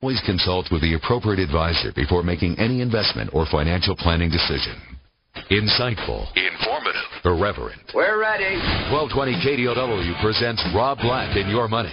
Always consult with the appropriate advisor before making any investment or financial planning decision. Insightful, informative, irreverent. We're ready. 1220 KDOW presents Rob Black and Your Money.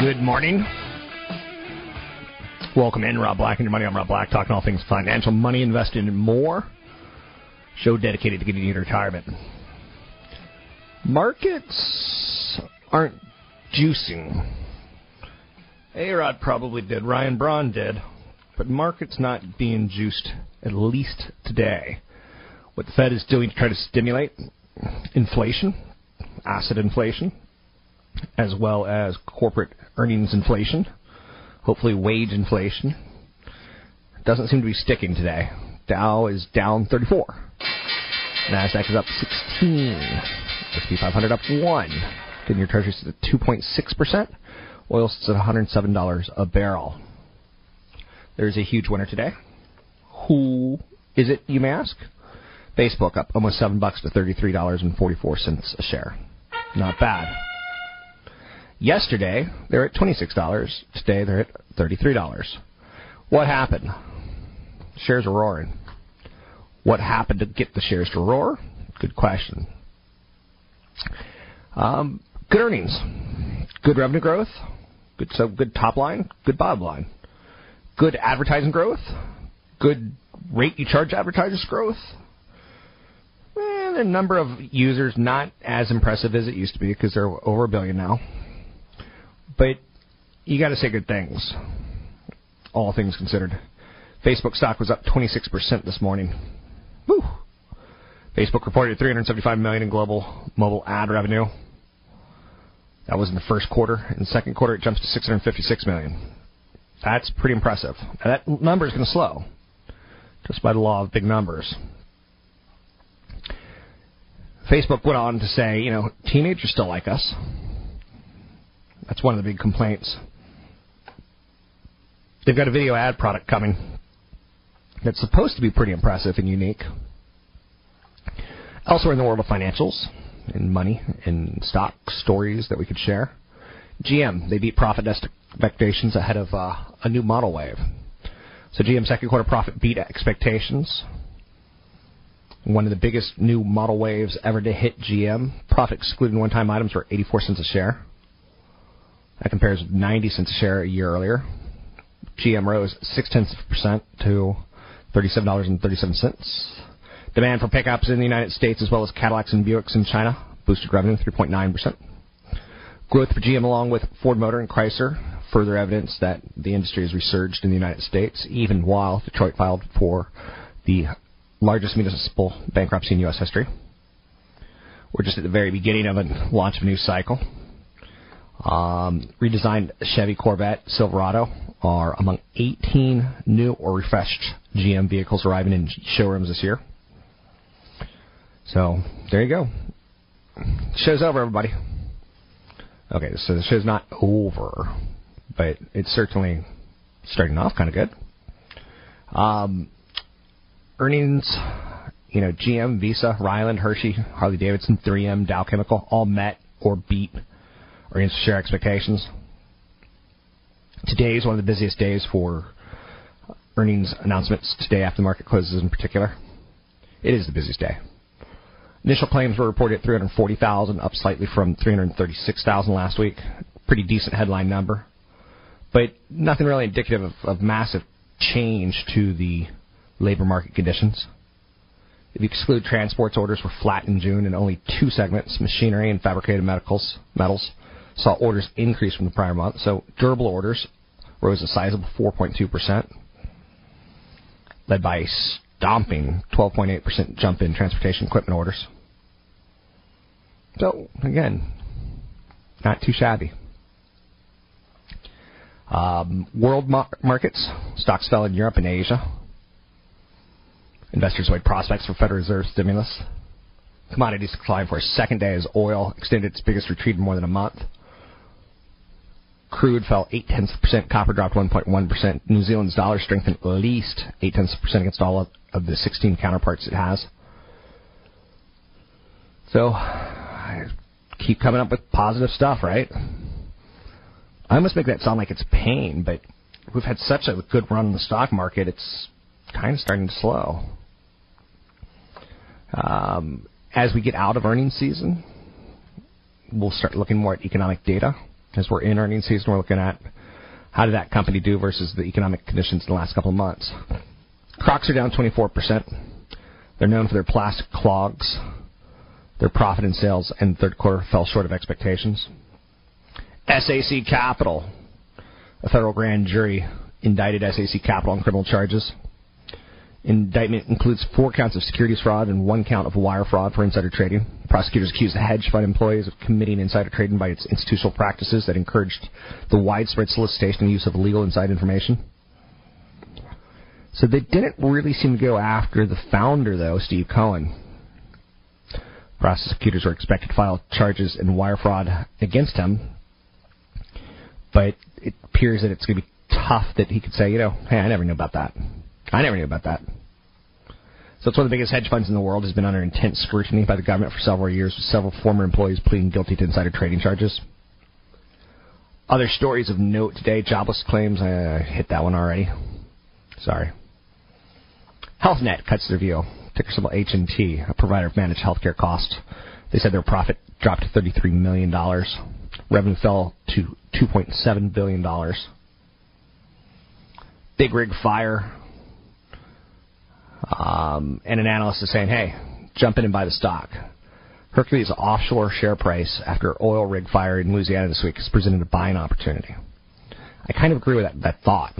Good morning. Welcome in, Rob Black and your money. I'm Rob Black, talking all things financial, money invested in more. Show dedicated to getting you to retirement. Markets aren't juicing. A Rod probably did. Ryan Braun did. But markets not being juiced, at least today. What the Fed is doing to try to stimulate inflation, asset inflation, as well as corporate earnings inflation, hopefully wage inflation. Doesn't seem to be sticking today. Dow is down 34. Nasdaq is up 16. S&P 500 up 1. Getting your treasury at 2.6%. Oil sits at $107 a barrel. There's a huge winner today. Who is it, you may ask? Facebook up almost 7 bucks to $33.44 a share. Not bad. Yesterday, they're at $26. Today, they're at $33. What happened? Shares are roaring. What happened to get the shares to roar? Good question. Um, good earnings, good revenue growth, good so good top line, good bottom line, good advertising growth, good rate you charge advertisers growth. And the number of users not as impressive as it used to be because they're over a billion now. But you got to say good things, all things considered. Facebook stock was up 26% this morning. Woo! Facebook reported 375 million in global mobile ad revenue. That was in the first quarter. In the second quarter, it jumps to 656 million. That's pretty impressive. Now that number is going to slow, just by the law of big numbers. Facebook went on to say, you know, teenagers still like us. That's one of the big complaints. They've got a video ad product coming that's supposed to be pretty impressive and unique. Elsewhere in the world of financials and money and stock stories that we could share, GM, they beat profit expectations ahead of uh, a new model wave. So GM second quarter profit beat expectations. One of the biggest new model waves ever to hit GM. Profit excluding one-time items were 84 cents a share. That compares 90 cents a share a year earlier. GM rose six tenths of a percent to $37.37. Demand for pickups in the United States as well as Cadillacs and Buicks in China boosted revenue 3.9%. Growth for GM along with Ford Motor and Chrysler further evidence that the industry has resurged in the United States, even while Detroit filed for the largest municipal bankruptcy in U.S. history. We're just at the very beginning of a launch of a new cycle. Um, redesigned Chevy Corvette, Silverado are among 18 new or refreshed GM vehicles arriving in showrooms this year. So there you go. Show's over, everybody. Okay, so the show's not over, but it's certainly starting off kind of good. Um, earnings, you know, GM, Visa, Ryland, Hershey, Harley Davidson, 3M, Dow Chemical, all met or beat per share expectations. Today is one of the busiest days for earnings announcements today after the market closes in particular. It is the busiest day. Initial claims were reported at 340,000, up slightly from 336,000 last week. Pretty decent headline number, but nothing really indicative of, of massive change to the labor market conditions. If you exclude transports, orders were flat in June, and only two segments, machinery and fabricated medicals, metals, saw orders increase from the prior month. So durable orders rose a sizable 4.2%, led by a stomping 12.8% jump in transportation equipment orders. So, again, not too shabby. Um, world mar- markets, stocks fell in Europe and Asia. Investors weighed prospects for Federal Reserve stimulus. Commodities declined for a second day as oil extended its biggest retreat in more than a month. Crude fell 8 tenths percent. Copper dropped 1.1%. New Zealand's dollar strengthened at least 8 tenths percent against all of, of the 16 counterparts it has. So, I keep coming up with positive stuff, right? I almost make that sound like it's pain, but we've had such a good run in the stock market, it's kind of starting to slow. Um, as we get out of earnings season, we'll start looking more at economic data as we're in earnings season, we're looking at how did that company do versus the economic conditions in the last couple of months. Crocs are down 24%. They're known for their plastic clogs. Their profit and sales in the third quarter fell short of expectations. SAC Capital, a federal grand jury indicted SAC Capital on criminal charges. Indictment includes four counts of securities fraud and one count of wire fraud for insider trading. Prosecutors accused the hedge fund employees of committing insider trading by its institutional practices that encouraged the widespread solicitation and use of illegal inside information. So they didn't really seem to go after the founder, though, Steve Cohen. Prosecutors were expected to file charges in wire fraud against him, but it appears that it's going to be tough that he could say, you know, hey, I never knew about that. I never knew about that. So it's one of the biggest hedge funds in the world. Has been under intense scrutiny by the government for several years, with several former employees pleading guilty to insider trading charges. Other stories of note today: jobless claims. I hit that one already. Sorry. HealthNet cuts their view. Ticker symbol H&T, a provider of managed healthcare costs. They said their profit dropped to $33 million. Revenue fell to $2.7 billion. Big rig fire um, and an analyst is saying, hey, jump in and buy the stock. Hercules offshore share price after oil rig fire in Louisiana this week has presented a buying opportunity. I kind of agree with that, that thought.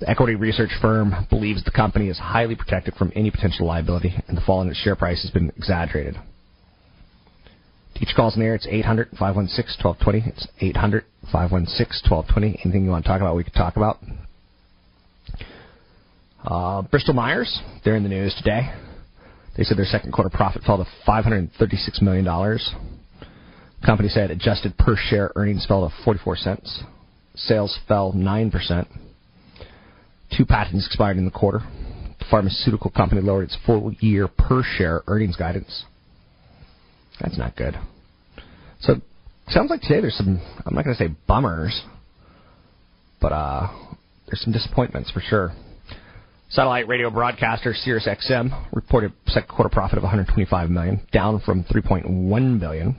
The equity research firm believes the company is highly protected from any potential liability, and the fall in its share price has been exaggerated. Each call's in. It's 800 516 1220. It's 800 516 1220. Anything you want to talk about, we could talk about. Uh, Bristol Myers, they're in the news today. They said their second quarter profit fell to $536 million. Company said adjusted per share earnings fell to 44 cents. Sales fell 9%. Two patents expired in the quarter. The pharmaceutical company lowered its full year per share earnings guidance. That's not good. So, sounds like today there's some, I'm not going to say bummers, but uh, there's some disappointments for sure. Satellite radio broadcaster Sirius XM reported second quarter profit of 125 million, down from 3.1 billion.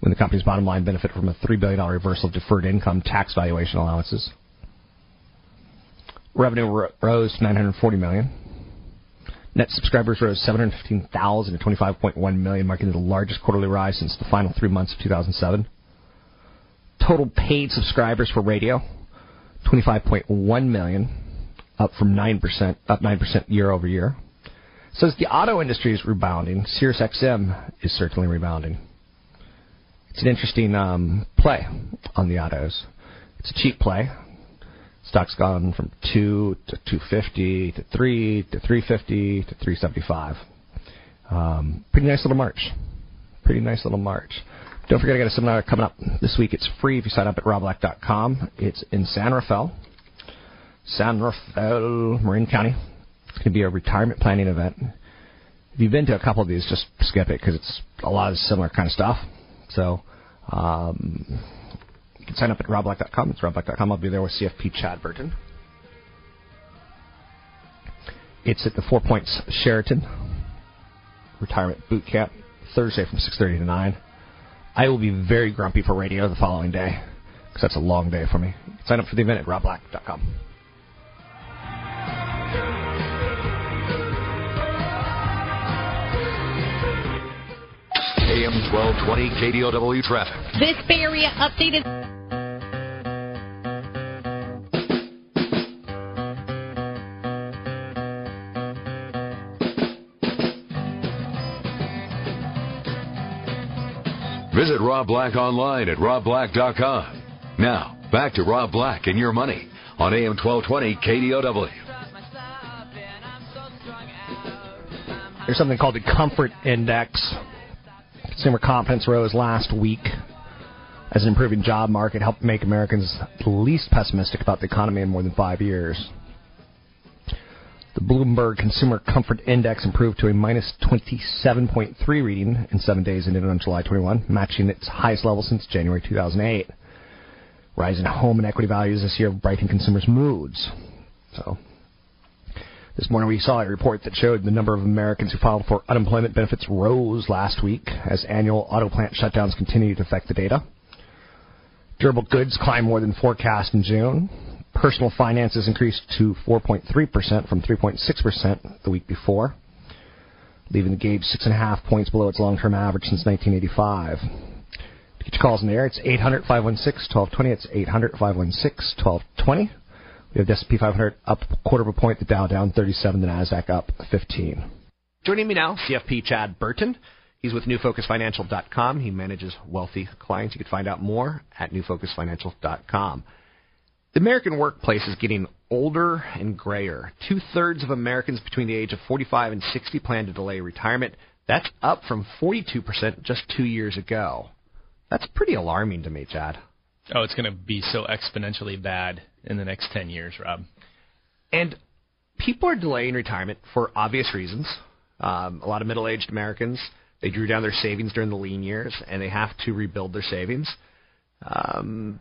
When the company's bottom line benefited from a three billion dollar reversal of deferred income tax valuation allowances. Revenue rose to 940 million. Net subscribers rose 715,000 to 25.1 million, marking the largest quarterly rise since the final three months of 2007. Total paid subscribers for radio, 25.1 million up from 9%, up 9% year over year. Says the auto industry is rebounding. SiriusXM is certainly rebounding. It's an interesting um, play on the autos. It's a cheap play. Stock's gone from two to two fifty to three to three fifty to three seventy five. Um, pretty nice little march. Pretty nice little march. Don't forget I got a seminar coming up this week. It's free if you sign up at robblack.com. It's in San Rafael. San Rafael, Marin County. It's going to be a retirement planning event. If you've been to a couple of these, just skip it because it's a lot of similar kind of stuff. So um, you can sign up at robblack.com. It's robblack.com. I'll be there with CFP Chad Burton. It's at the Four Points Sheraton. retirement boot camp Thursday from 6:30 to 9. I will be very grumpy for radio the following day because that's a long day for me. Sign up for the event at robblack.com. AM 1220 KDOW traffic. This Bay Area updated. Visit Rob Black online at robblack.com. Now, back to Rob Black and your money on AM 1220 KDOW. There's something called the Comfort Index. Consumer confidence rose last week as an improving job market helped make Americans the least pessimistic about the economy in more than five years. The Bloomberg Consumer Comfort Index improved to a minus 27.3 reading in seven days ended on July 21, matching its highest level since January 2008. Rising home and equity values this year brightened consumers' moods. So, this morning we saw a report that showed the number of Americans who filed for unemployment benefits rose last week as annual auto plant shutdowns continue to affect the data. Durable goods climbed more than forecast in June. Personal finances increased to 4.3% from 3.6% the week before, leaving the gauge six and a half points below its long-term average since 1985. To get your calls in the air, it's 800-516-1220. It's 800-516-1220. We have the S&P 500 up a quarter of a point, the Dow down 37, the Nasdaq up 15. Joining me now, CFP Chad Burton. He's with NewFocusFinancial.com. He manages wealthy clients. You can find out more at NewFocusFinancial.com. The American workplace is getting older and grayer. Two thirds of Americans between the age of 45 and 60 plan to delay retirement. That's up from 42% just two years ago. That's pretty alarming to me, Chad. Oh, it's going to be so exponentially bad in the next 10 years, Rob. And people are delaying retirement for obvious reasons. Um, a lot of middle aged Americans, they drew down their savings during the lean years and they have to rebuild their savings. Um,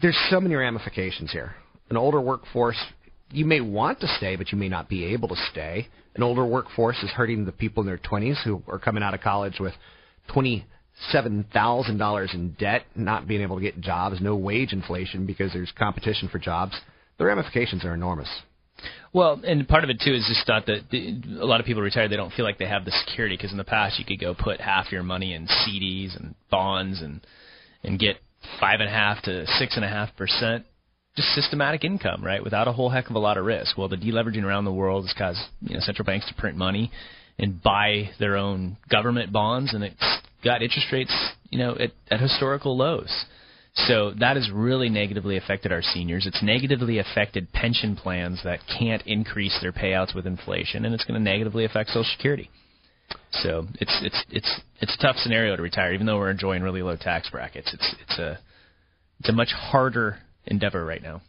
there's so many ramifications here. An older workforce, you may want to stay, but you may not be able to stay. An older workforce is hurting the people in their 20s who are coming out of college with $27,000 in debt, not being able to get jobs, no wage inflation because there's competition for jobs. The ramifications are enormous. Well, and part of it too is just thought that the, a lot of people retire they don't feel like they have the security because in the past you could go put half your money in CDs and bonds and and get five and a half to six and a half percent just systematic income, right, without a whole heck of a lot of risk. Well, the deleveraging around the world has caused you know central banks to print money and buy their own government bonds, and it's got interest rates you know at, at historical lows. So that has really negatively affected our seniors. It's negatively affected pension plans that can't increase their payouts with inflation, and it's going to negatively affect Social Security. So it's it's it's it's a tough scenario to retire, even though we're enjoying really low tax brackets. It's it's a it's a much harder endeavor right now.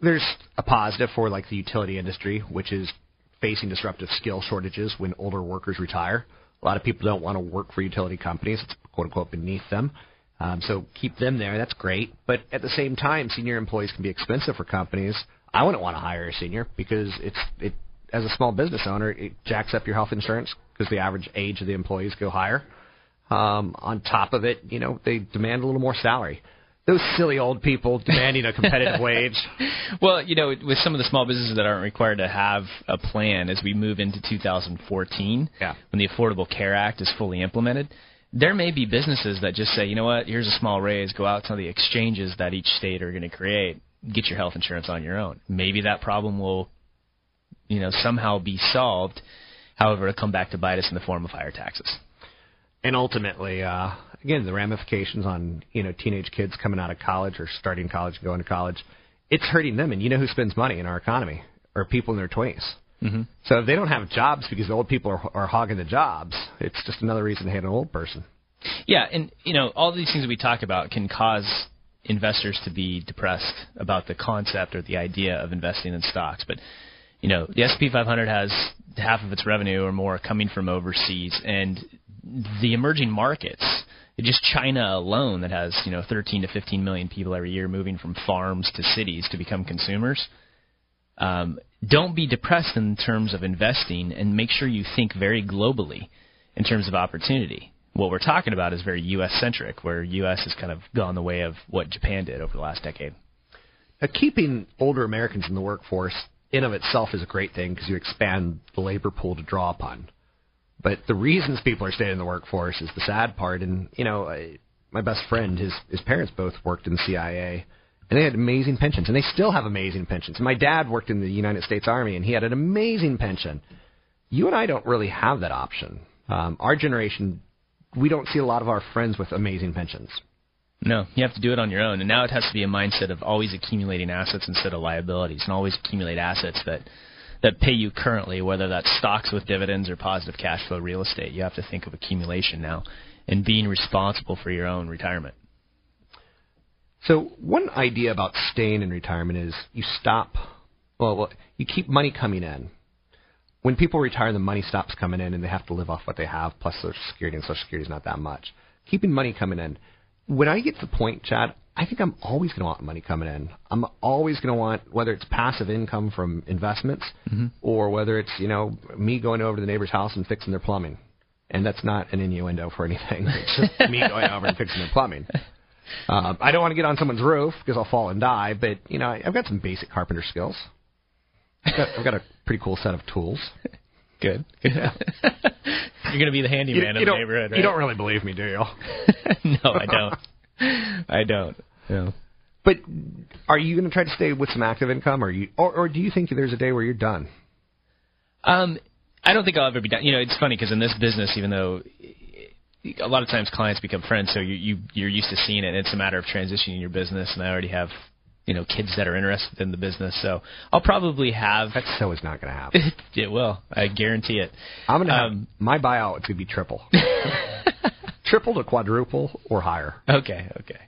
There's a positive for like the utility industry, which is facing disruptive skill shortages when older workers retire. A lot of people don't want to work for utility companies; it's quote unquote beneath them. Um, so keep them there. That's great. But at the same time, senior employees can be expensive for companies. I wouldn't want to hire a senior because it's it as a small business owner, it jacks up your health insurance because the average age of the employees go higher. Um, on top of it, you know, they demand a little more salary. Those silly old people demanding a competitive wage. Well, you know, with some of the small businesses that aren't required to have a plan as we move into 2014, yeah. when the Affordable Care Act is fully implemented, there may be businesses that just say, you know what, here's a small raise, go out to the exchanges that each state are going to create, get your health insurance on your own. Maybe that problem will, you know, somehow be solved. However, it'll come back to bite us in the form of higher taxes. And ultimately, uh, again, the ramifications on you know teenage kids coming out of college or starting college and going to college, it's hurting them. And you know who spends money in our economy? Are people in their 20s. Mm-hmm. So if they don't have jobs because the old people are, are hogging the jobs, it's just another reason to hate an old person. Yeah, and you know all these things that we talk about can cause investors to be depressed about the concept or the idea of investing in stocks. But you know the S&P 500 has half of its revenue or more coming from overseas, and the emerging markets. Just China alone, that has you know 13 to 15 million people every year moving from farms to cities to become consumers Um, don't be depressed in terms of investing, and make sure you think very globally in terms of opportunity. What we're talking about is very U.S. centric, where U.S. has kind of gone the way of what Japan did over the last decade. Now, keeping older Americans in the workforce in of itself is a great thing because you expand the labor pool to draw upon. But the reasons people are staying in the workforce is the sad part. And you know, I, my best friend, his his parents both worked in the CIA, and they had amazing pensions, and they still have amazing pensions. My dad worked in the United States Army, and he had an amazing pension. You and I don't really have that option. Um, our generation, we don't see a lot of our friends with amazing pensions. No, you have to do it on your own. And now it has to be a mindset of always accumulating assets instead of liabilities, and always accumulate assets that that pay you currently, whether that's stocks with dividends or positive cash flow real estate. You have to think of accumulation now and being responsible for your own retirement. So one idea about staying in retirement is you stop. Well, you keep money coming in. When people retire, the money stops coming in, and they have to live off what they have plus Social Security, and Social Security is not that much. Keeping money coming in when I get to the point, Chad, I think I'm always going to want money coming in. I'm always going to want whether it's passive income from investments mm-hmm. or whether it's you know me going over to the neighbor's house and fixing their plumbing. And that's not an innuendo for anything. It's just me going over and fixing their plumbing. Uh, I don't want to get on someone's roof because I'll fall and die. But you know, I've got some basic carpenter skills. I've got, I've got a pretty cool set of tools. Good. Yeah. You're going to be the handyman you, you the neighborhood, right? You don't really believe me, do you? no, I don't. I don't. Yeah. But are you going to try to stay with some active income, or you, or, or do you think there's a day where you're done? Um, I don't think I'll ever be done. You know, it's funny because in this business, even though a lot of times clients become friends, so you, you you're used to seeing it. It's a matter of transitioning your business, and I already have you know kids that are interested in the business. So I'll probably have. That so is not going to happen. it will. I guarantee it. I'm going to um, have my buyout to be triple. triple to quadruple or higher. Okay, okay.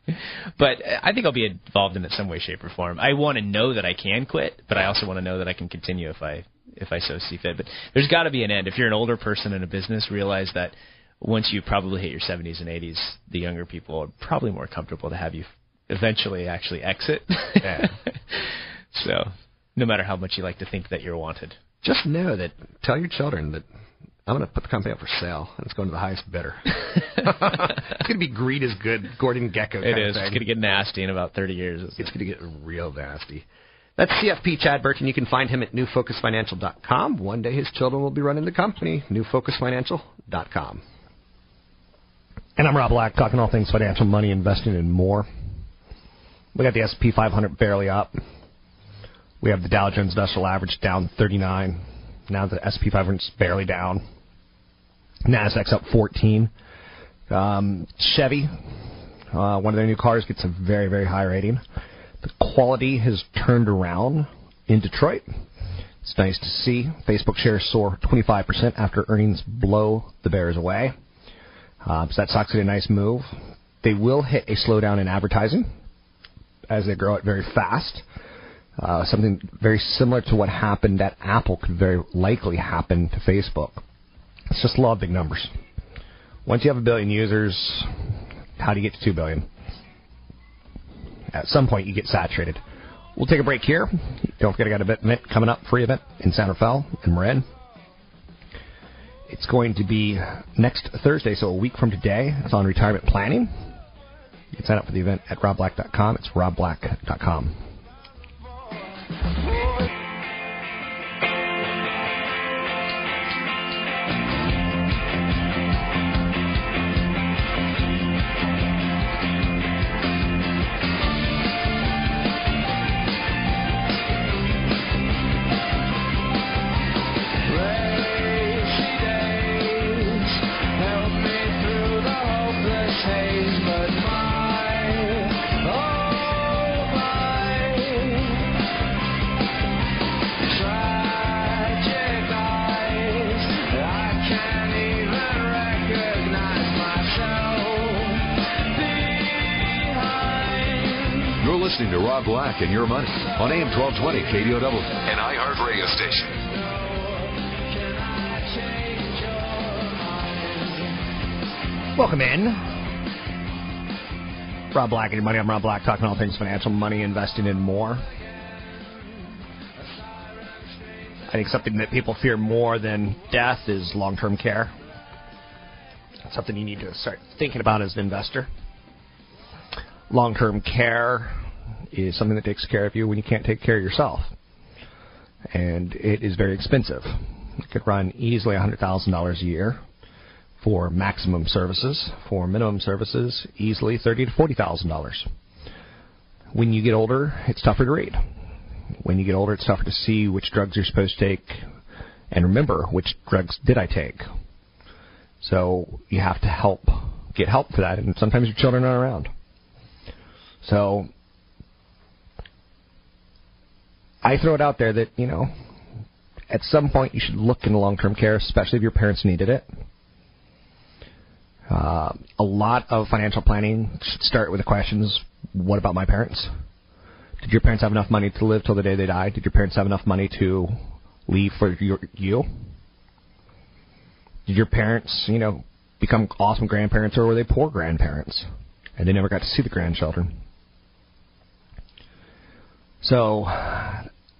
But I think I'll be involved in it some way, shape, or form. I want to know that I can quit, but I also want to know that I can continue if I if I so see fit. But there's got to be an end. If you're an older person in a business, realize that once you probably hit your 70s and 80s, the younger people are probably more comfortable to have you eventually actually exit. Yeah. so, no matter how much you like to think that you're wanted, just know that tell your children that I'm going to put the company up for sale, and it's going to the highest bidder. it's going to be greed is good, Gordon Gekko. It is. It's going to get nasty in about 30 years. It's going to get real nasty. That's CFP Chad Burton. You can find him at newfocusfinancial.com. One day his children will be running the company, newfocusfinancial.com. And I'm Rob Black, talking all things financial, money, investing, and more. We got the S&P 500 barely up. We have the Dow Jones Industrial Average down 39. Now the S&P 500 is barely down. Nasdaq's up 14. Um, Chevy, uh, one of their new cars, gets a very very high rating. The quality has turned around in Detroit. It's nice to see. Facebook shares soar 25% after earnings blow the bears away. Uh, so that stocks get a nice move. They will hit a slowdown in advertising as they grow it very fast. Uh, something very similar to what happened at Apple could very likely happen to Facebook. It's just law of big numbers. Once you have a billion users, how do you get to two billion? At some point, you get saturated. We'll take a break here. Don't forget, I got an event coming up, free event in San Rafael in Marin. It's going to be next Thursday, so a week from today. It's on retirement planning. You can sign up for the event at robblack.com. It's robblack.com. Black and Your Money on AM 1220 KDOW, an iHeart radio station. Welcome in. Rob Black and Your Money. I'm Rob Black, talking all things financial, money, investing, and more. I think something that people fear more than death is long-term care. It's something you need to start thinking about as an investor. Long-term care is something that takes care of you when you can't take care of yourself, and it is very expensive. It could run easily $100,000 a year for maximum services. For minimum services, easily thirty to forty thousand dollars. When you get older, it's tougher to read. When you get older, it's tougher to see which drugs you're supposed to take and remember which drugs did I take. So you have to help get help for that, and sometimes your children aren't around. So I throw it out there that you know, at some point you should look into long-term care, especially if your parents needed it. Uh, a lot of financial planning should start with the questions: What about my parents? Did your parents have enough money to live till the day they died? Did your parents have enough money to leave for your, you? Did your parents, you know, become awesome grandparents, or were they poor grandparents and they never got to see the grandchildren? So,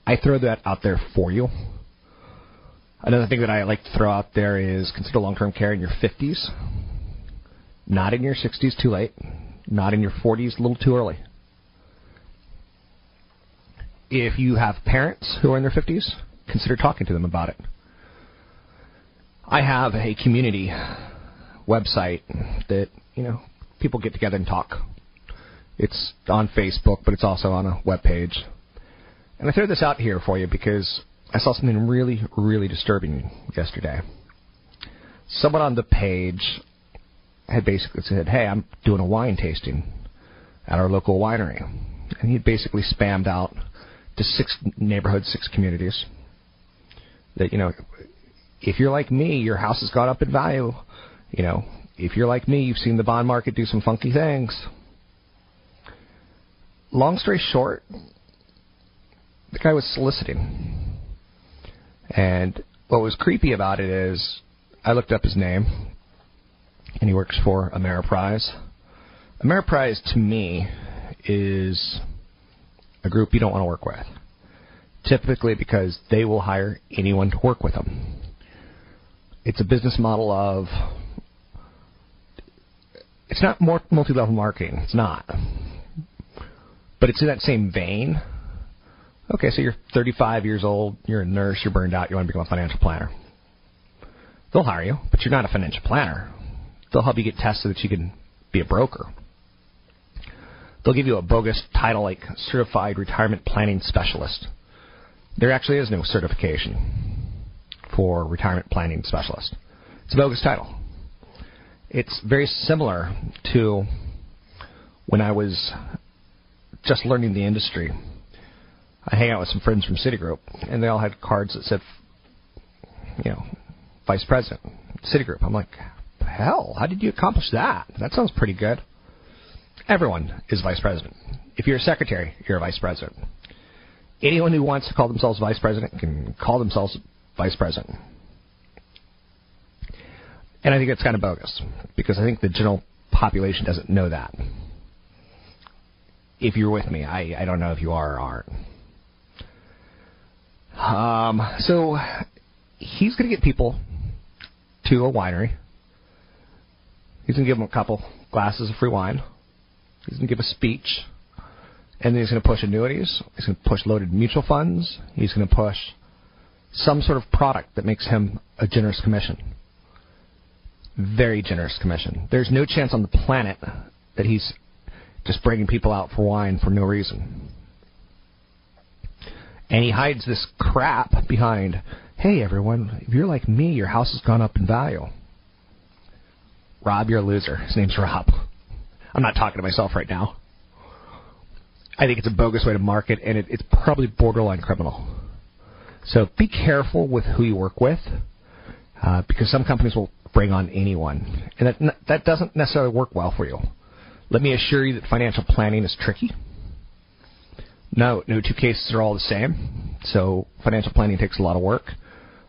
I throw that out there for you. Another thing that I like to throw out there is consider long-term care in your 50s. Not in your 60s, too late. Not in your 40s, a little too early. If you have parents who are in their 50s, consider talking to them about it. I have a community website that, you know, people get together and talk. It's on Facebook, but it's also on a web page. And I throw this out here for you because I saw something really, really disturbing yesterday. Someone on the page had basically said, "Hey, I'm doing a wine tasting at our local winery," and he basically spammed out to six neighborhoods, six communities. That you know, if you're like me, your house has gone up in value. You know, if you're like me, you've seen the bond market do some funky things. Long story short, the guy was soliciting. And what was creepy about it is I looked up his name and he works for Ameriprise. Ameriprise to me is a group you don't want to work with. Typically because they will hire anyone to work with them. It's a business model of it's not more multi-level marketing. It's not. But it's in that same vein. Okay, so you're 35 years old, you're a nurse, you're burned out, you want to become a financial planner. They'll hire you, but you're not a financial planner. They'll help you get tested so that you can be a broker. They'll give you a bogus title like Certified Retirement Planning Specialist. There actually is no certification for Retirement Planning Specialist. It's a bogus title. It's very similar to when I was just learning the industry. I hang out with some friends from Citigroup, and they all had cards that said, you know, Vice President, Citigroup. I'm like, hell, how did you accomplish that? That sounds pretty good. Everyone is vice president. If you're a secretary, you're a vice president. Anyone who wants to call themselves vice president can call themselves vice president. And I think it's kind of bogus because I think the general population doesn't know that. If you're with me, I, I don't know if you are or aren't. Um, so he's going to get people to a winery He's going to give them a couple glasses of free wine. He's going to give a speech. And then he's going to push annuities. He's going to push loaded mutual funds. He's going to push some sort of product that makes him a generous commission. Very generous commission. There's no chance on the planet that he's just bringing people out for wine for no reason. And he hides this crap behind, hey everyone, if you're like me, your house has gone up in value. Rob, you're a loser. His name's Rob. I'm not talking to myself right now. I think it's a bogus way to market, and it, it's probably borderline criminal. So be careful with who you work with, uh, because some companies will bring on anyone, and that that doesn't necessarily work well for you. Let me assure you that financial planning is tricky. No, no two cases are all the same. So financial planning takes a lot of work.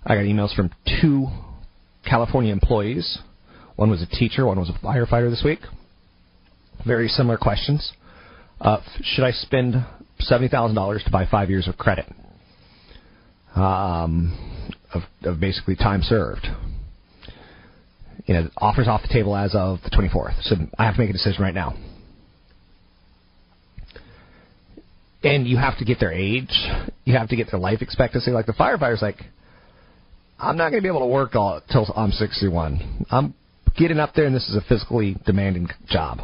I got emails from two California employees one was a teacher, one was a firefighter this week. Very similar questions. Uh, should I spend $70,000 to buy five years of credit? um, of, of basically time served. You know, offers off the table as of the 24th. So I have to make a decision right now. And you have to get their age. You have to get their life expectancy. Like the firefighter's like, I'm not going to be able to work all till I'm 61. I'm getting up there, and this is a physically demanding job.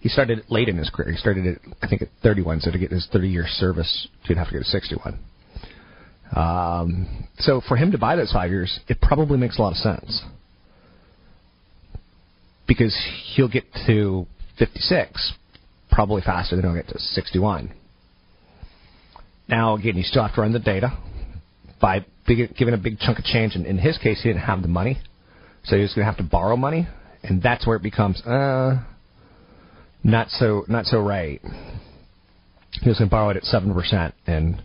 He started late in his career. He started at I think at 31, so to get his 30 year service, he'd have to go to 61. Um, so for him to buy those five years, it probably makes a lot of sense because he'll get to 56 probably faster than he'll get to 61. Now again, you still have to run the data by giving a big chunk of change. And in his case, he didn't have the money, so he was going to have to borrow money, and that's where it becomes uh not so not so right. He was going to borrow it at seven percent, and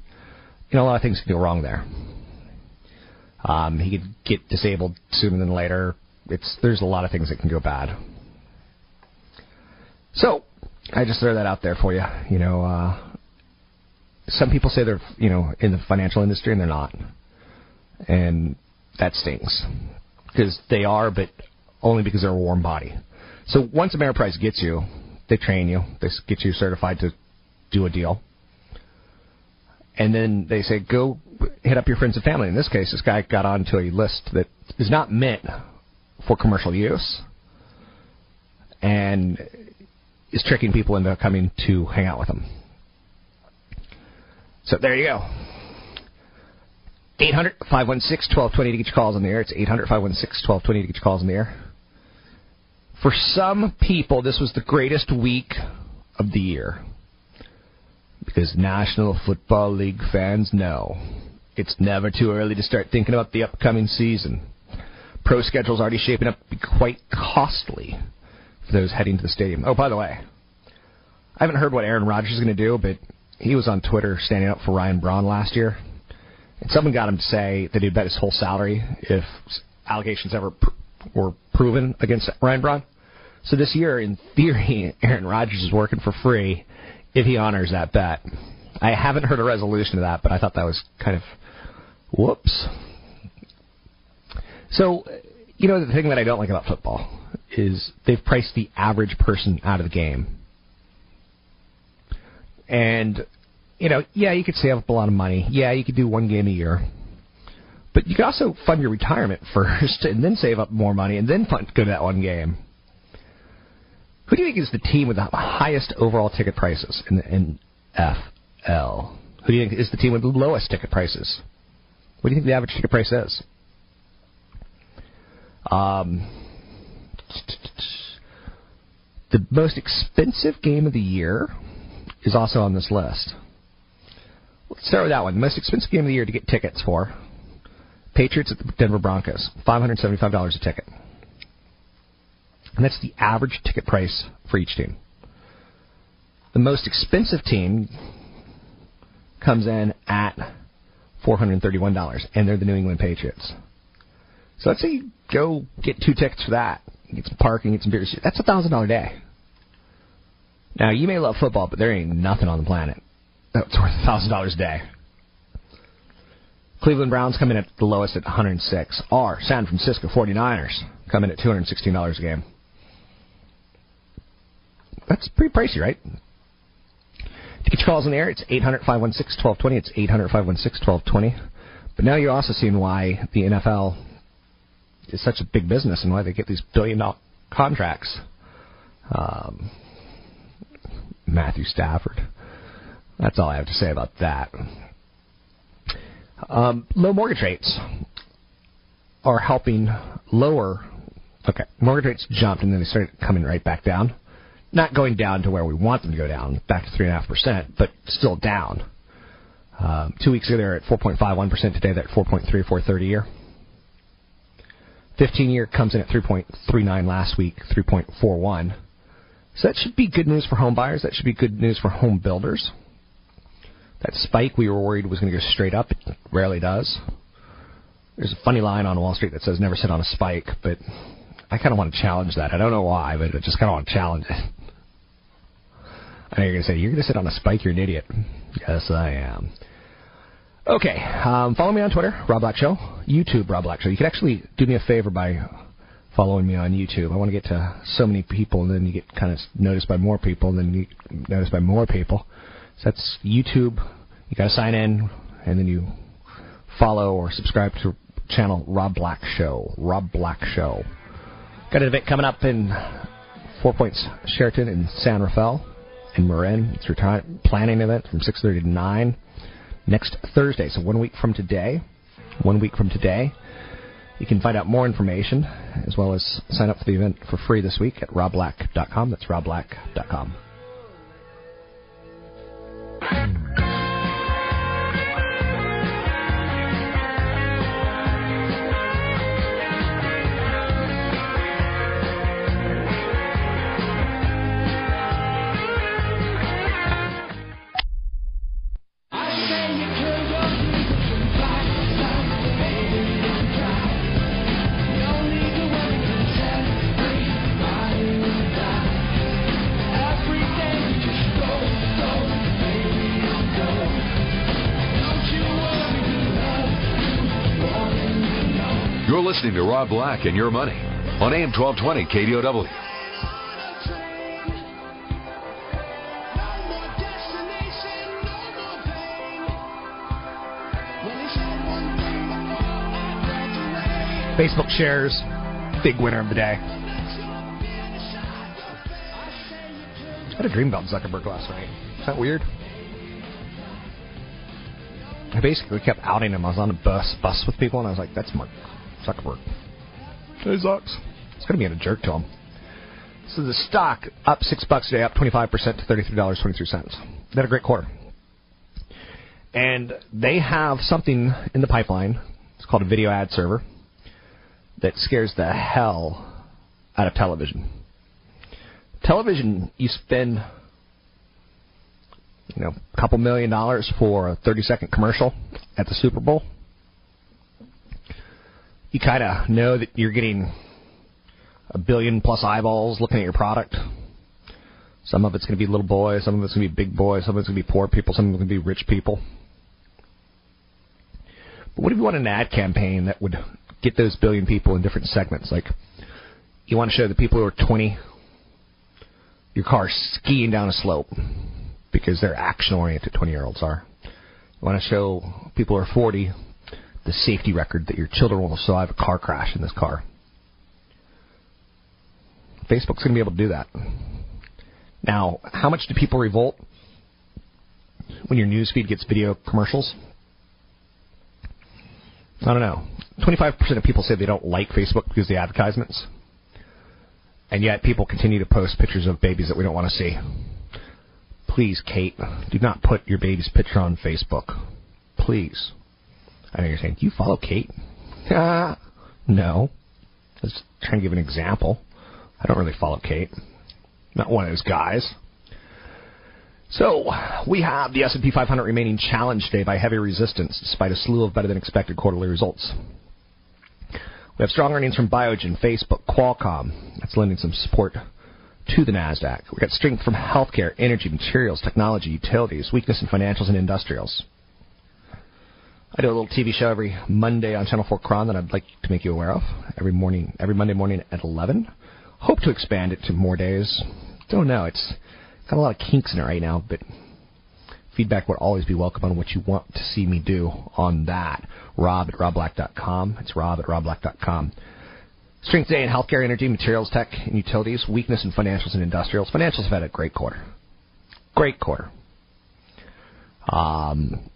you know a lot of things can go wrong there. Um, he could get disabled sooner than later. It's there's a lot of things that can go bad. So I just throw that out there for you. You know, uh, some people say they're you know in the financial industry and they're not, and that stings because they are, but only because they're a warm body. So once Ameriprise gets you, they train you, they get you certified to do a deal, and then they say go hit up your friends and family. In this case, this guy got onto a list that is not meant for commercial use, and is tricking people into coming to hang out with them. So there you go. 800 516 1220 to get your calls in the air. It's 800 516 1220 to get your calls in the air. For some people, this was the greatest week of the year. Because National Football League fans know it's never too early to start thinking about the upcoming season. Pro schedule's already shaping up to be quite costly those heading to the stadium. Oh, by the way, I haven't heard what Aaron Rodgers is going to do, but he was on Twitter standing up for Ryan Braun last year, and someone got him to say that he'd bet his whole salary if allegations ever pr- were proven against Ryan Braun. So this year, in theory, Aaron Rodgers is working for free if he honors that bet. I haven't heard a resolution to that, but I thought that was kind of whoops. So, you know, the thing that I don't like about football is they've priced the average person out of the game. And, you know, yeah, you could save up a lot of money. Yeah, you could do one game a year. But you could also fund your retirement first and then save up more money and then fund, go to that one game. Who do you think is the team with the highest overall ticket prices in the NFL? Who do you think is the team with the lowest ticket prices? What do you think the average ticket price is? Um, the most expensive game of the year is also on this list. Let's start with that one. The most expensive game of the year to get tickets for Patriots at the Denver Broncos, $575 a ticket. And that's the average ticket price for each team. The most expensive team comes in at $431, and they're the New England Patriots. So let's say you go get two tickets for that, get some parking, get some beers. That's a thousand dollar day. Now you may love football, but there ain't nothing on the planet that's worth a thousand dollars a day. Cleveland Browns come in at the lowest at 106. Our San Francisco 49ers come in at $216 a game. That's pretty pricey, right? To get your calls in the air, it's 800 516 1220. It's 800 516 1220. But now you're also seeing why the NFL is such a big business and why they get these billion dollar contracts. Um, Matthew Stafford. That's all I have to say about that. Um, low mortgage rates are helping lower. Okay, mortgage rates jumped and then they started coming right back down. Not going down to where we want them to go down, back to three and a half percent, but still down. Um, two weeks ago they were at 4.51 percent. Today they're at 4.34 30 year. 15 year comes in at 3.39 last week, 3.41. So that should be good news for home buyers. That should be good news for home builders. That spike we were worried was going to go straight up. It rarely does. There's a funny line on Wall Street that says never sit on a spike, but I kind of want to challenge that. I don't know why, but I just kind of want to challenge it. I know you're going to say, you're going to sit on a spike, you're an idiot. Yes, I am. Okay, um, follow me on Twitter, Rob Black Show, YouTube, Rob Black Show. You can actually do me a favor by following me on YouTube. I want to get to so many people, and then you get kind of noticed by more people, and then you get noticed by more people. So that's YouTube. You got to sign in, and then you follow or subscribe to channel Rob Black Show. Rob Black Show. Got an event coming up in Four Points Sheraton in San Rafael in Marin. It's a planning event from 6:30 to 9 next Thursday. So one week from today. One week from today. You can find out more information as well as sign up for the event for free this week at robblack.com. That's robblack.com. listening to Rob Black and Your Money on AM 1220 KDOW. Facebook shares, big winner of the day. I had a dream about Zuckerberg last night. Is that weird? I basically kept outing him. I was on a bus bus with people, and I was like, "That's Mark Zuckerberg. Hey, Zucks. It's going to be a jerk to him. So the stock up six bucks today, up 25% to $33.23. They had a great quarter. And they have something in the pipeline. It's called a video ad server that scares the hell out of television. Television, you spend you know, a couple million dollars for a 30 second commercial at the Super Bowl you kind of know that you're getting a billion plus eyeballs looking at your product. Some of it's going to be little boys, some of it's going to be big boys, some of it's going to be poor people, some of it's going to be rich people. But what if you want an ad campaign that would get those billion people in different segments? Like, you want to show the people who are 20, your car skiing down a slope because they're action oriented, 20 year olds are. You want to show people who are 40 the safety record that your children will survive a car crash in this car. Facebook's going to be able to do that. Now, how much do people revolt when your newsfeed gets video commercials? I don't know. 25% of people say they don't like Facebook because of the advertisements. And yet people continue to post pictures of babies that we don't want to see. Please, Kate, do not put your baby's picture on Facebook. Please. I know you're saying, do you follow Kate? Uh, no. Was trying to give an example. I don't really follow Kate. Not one of those guys. So we have the S&P 500 remaining challenged today by heavy resistance, despite a slew of better than expected quarterly results. We have strong earnings from Biogen, Facebook, Qualcomm. That's lending some support to the Nasdaq. We got strength from healthcare, energy, materials, technology, utilities, weakness in financials and industrials. I do a little TV show every Monday on Channel 4 KRON that I'd like to make you aware of. Every morning, every Monday morning at 11. Hope to expand it to more days. Don't know. It's got a lot of kinks in it right now, but feedback would always be welcome on what you want to see me do on that. Rob at robblack.com. It's rob at robblack.com. Strength today in healthcare, energy, materials, tech, and utilities. Weakness in financials and industrials. Financials have had a great quarter. Great quarter. Um,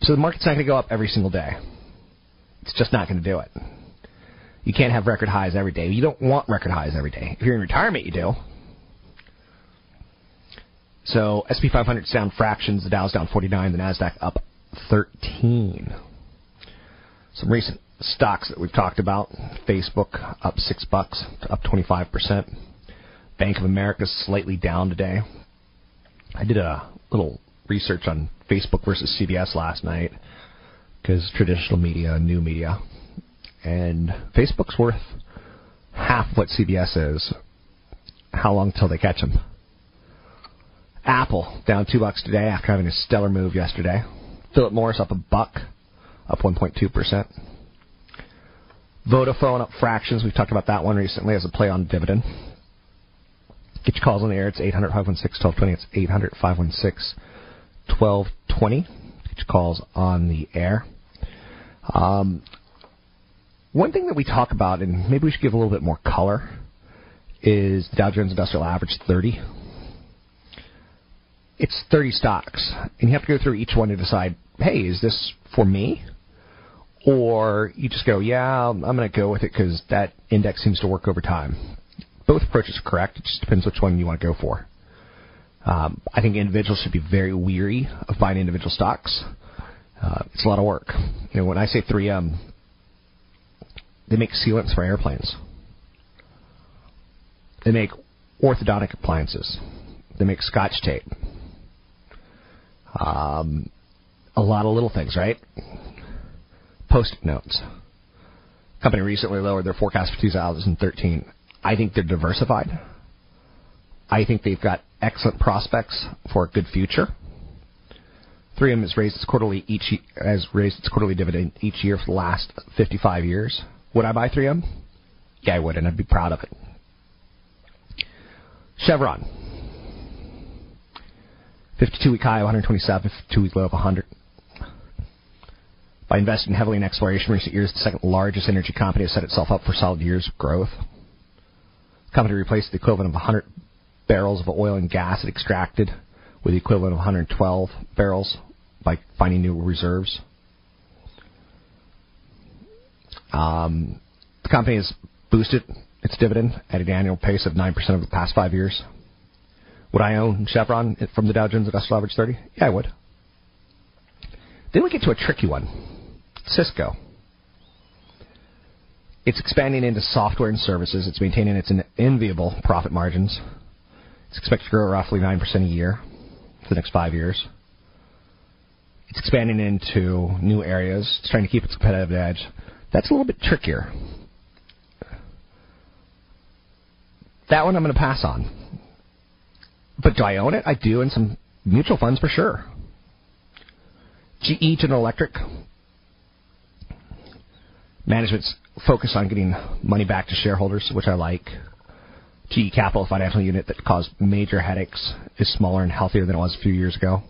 so the market's not going to go up every single day. It's just not going to do it. You can't have record highs every day. You don't want record highs every day. If you're in retirement, you do. So SP 500 down fractions, the Dow's down 49, the Nasdaq up 13. Some recent stocks that we've talked about: Facebook up six bucks, up 25 percent. Bank of America slightly down today. I did a little research on Facebook versus CBS last night because traditional media, new media, and Facebook's worth half what CBS is. How long till they catch them? Apple down two bucks today after having a stellar move yesterday. Philip Morris up a buck, up 1.2%. Vodafone up fractions. We've talked about that one recently as a play on dividend. Get your calls on the air. It's 800 516 1220. It's 800 516 1220. Get your calls on the air. Um, one thing that we talk about, and maybe we should give a little bit more color, is the Dow Jones Industrial Average 30. It's 30 stocks, and you have to go through each one to decide, hey, is this for me? Or you just go, yeah, I'm going to go with it because that index seems to work over time. Both approaches are correct. It just depends which one you want to go for. Um, I think individuals should be very weary of buying individual stocks. Uh, it's a lot of work. You know, when I say 3M, they make sealants for airplanes. They make orthodontic appliances. They make scotch tape. Um, a lot of little things, right? Post-it notes. Company recently lowered their forecast for 2013. I think they're diversified. I think they've got excellent prospects for a good future. 3M has raised its quarterly each has raised its quarterly dividend each year for the last 55 years. Would I buy 3M? Yeah, I would, and I'd be proud of it. Chevron. 52 week high of 127, 52 week low of 100. By investing heavily in exploration in recent years, the second largest energy company has set itself up for solid years of growth. The company replaced the equivalent of 100 barrels of oil and gas it extracted with the equivalent of 112 barrels by finding new reserves. Um, the company has boosted its dividend at an annual pace of 9% over the past five years. Would I own Chevron from the Dow Jones Industrial Average 30? Yeah, I would. Then we get to a tricky one Cisco. It's expanding into software and services. It's maintaining its enviable profit margins. It's expected to grow roughly 9% a year for the next five years. It's expanding into new areas. It's trying to keep its competitive edge. That's a little bit trickier. That one I'm going to pass on. But do I own it? I do in some mutual funds for sure. GE General Electric. Management's focus on getting money back to shareholders, which I like. GE Capital, financial unit that caused major headaches, is smaller and healthier than it was a few years ago.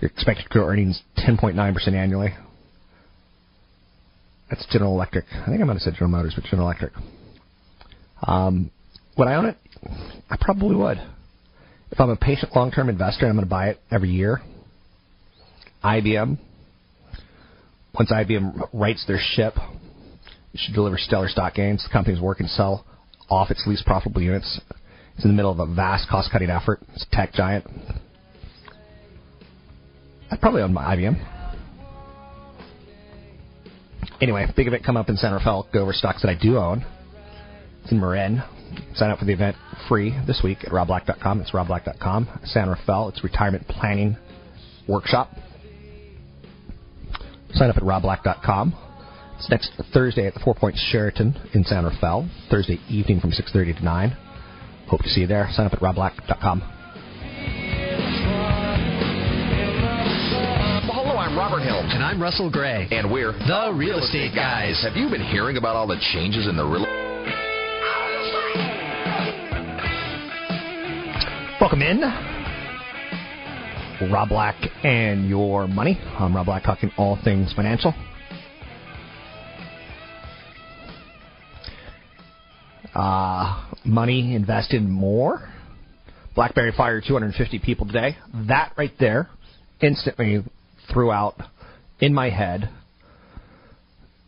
You're expected to grow earnings 10.9% annually. That's General Electric. I think I might have said General Motors, but General Electric. Um, would I own it? I probably would. If I'm a patient long-term investor and I'm going to buy it every year, IBM. Once IBM rights their ship, it should deliver stellar stock gains. The company's working to sell off its least profitable units. It's in the middle of a vast cost-cutting effort. It's a tech giant. I'd probably own my IBM. Anyway, big event come up in San Rafael. Go over stocks that I do own. It's in Marin. Sign up for the event free this week at robblack.com. It's robblack.com. San Rafael. It's retirement planning workshop. Sign up at robblack.com. It's next Thursday at the Four Points Sheraton in San Rafael. Thursday evening from 6.30 to 9. Hope to see you there. Sign up at robblack.com. Hello, I'm Robert Helms. And I'm Russell Gray. And we're the Real Estate Guys. Have you been hearing about all the changes in the real Welcome in. Rob Black and your money. I'm Rob Black talking all things financial. Uh, money invested more. BlackBerry fired 250 people today. That right there instantly threw out in my head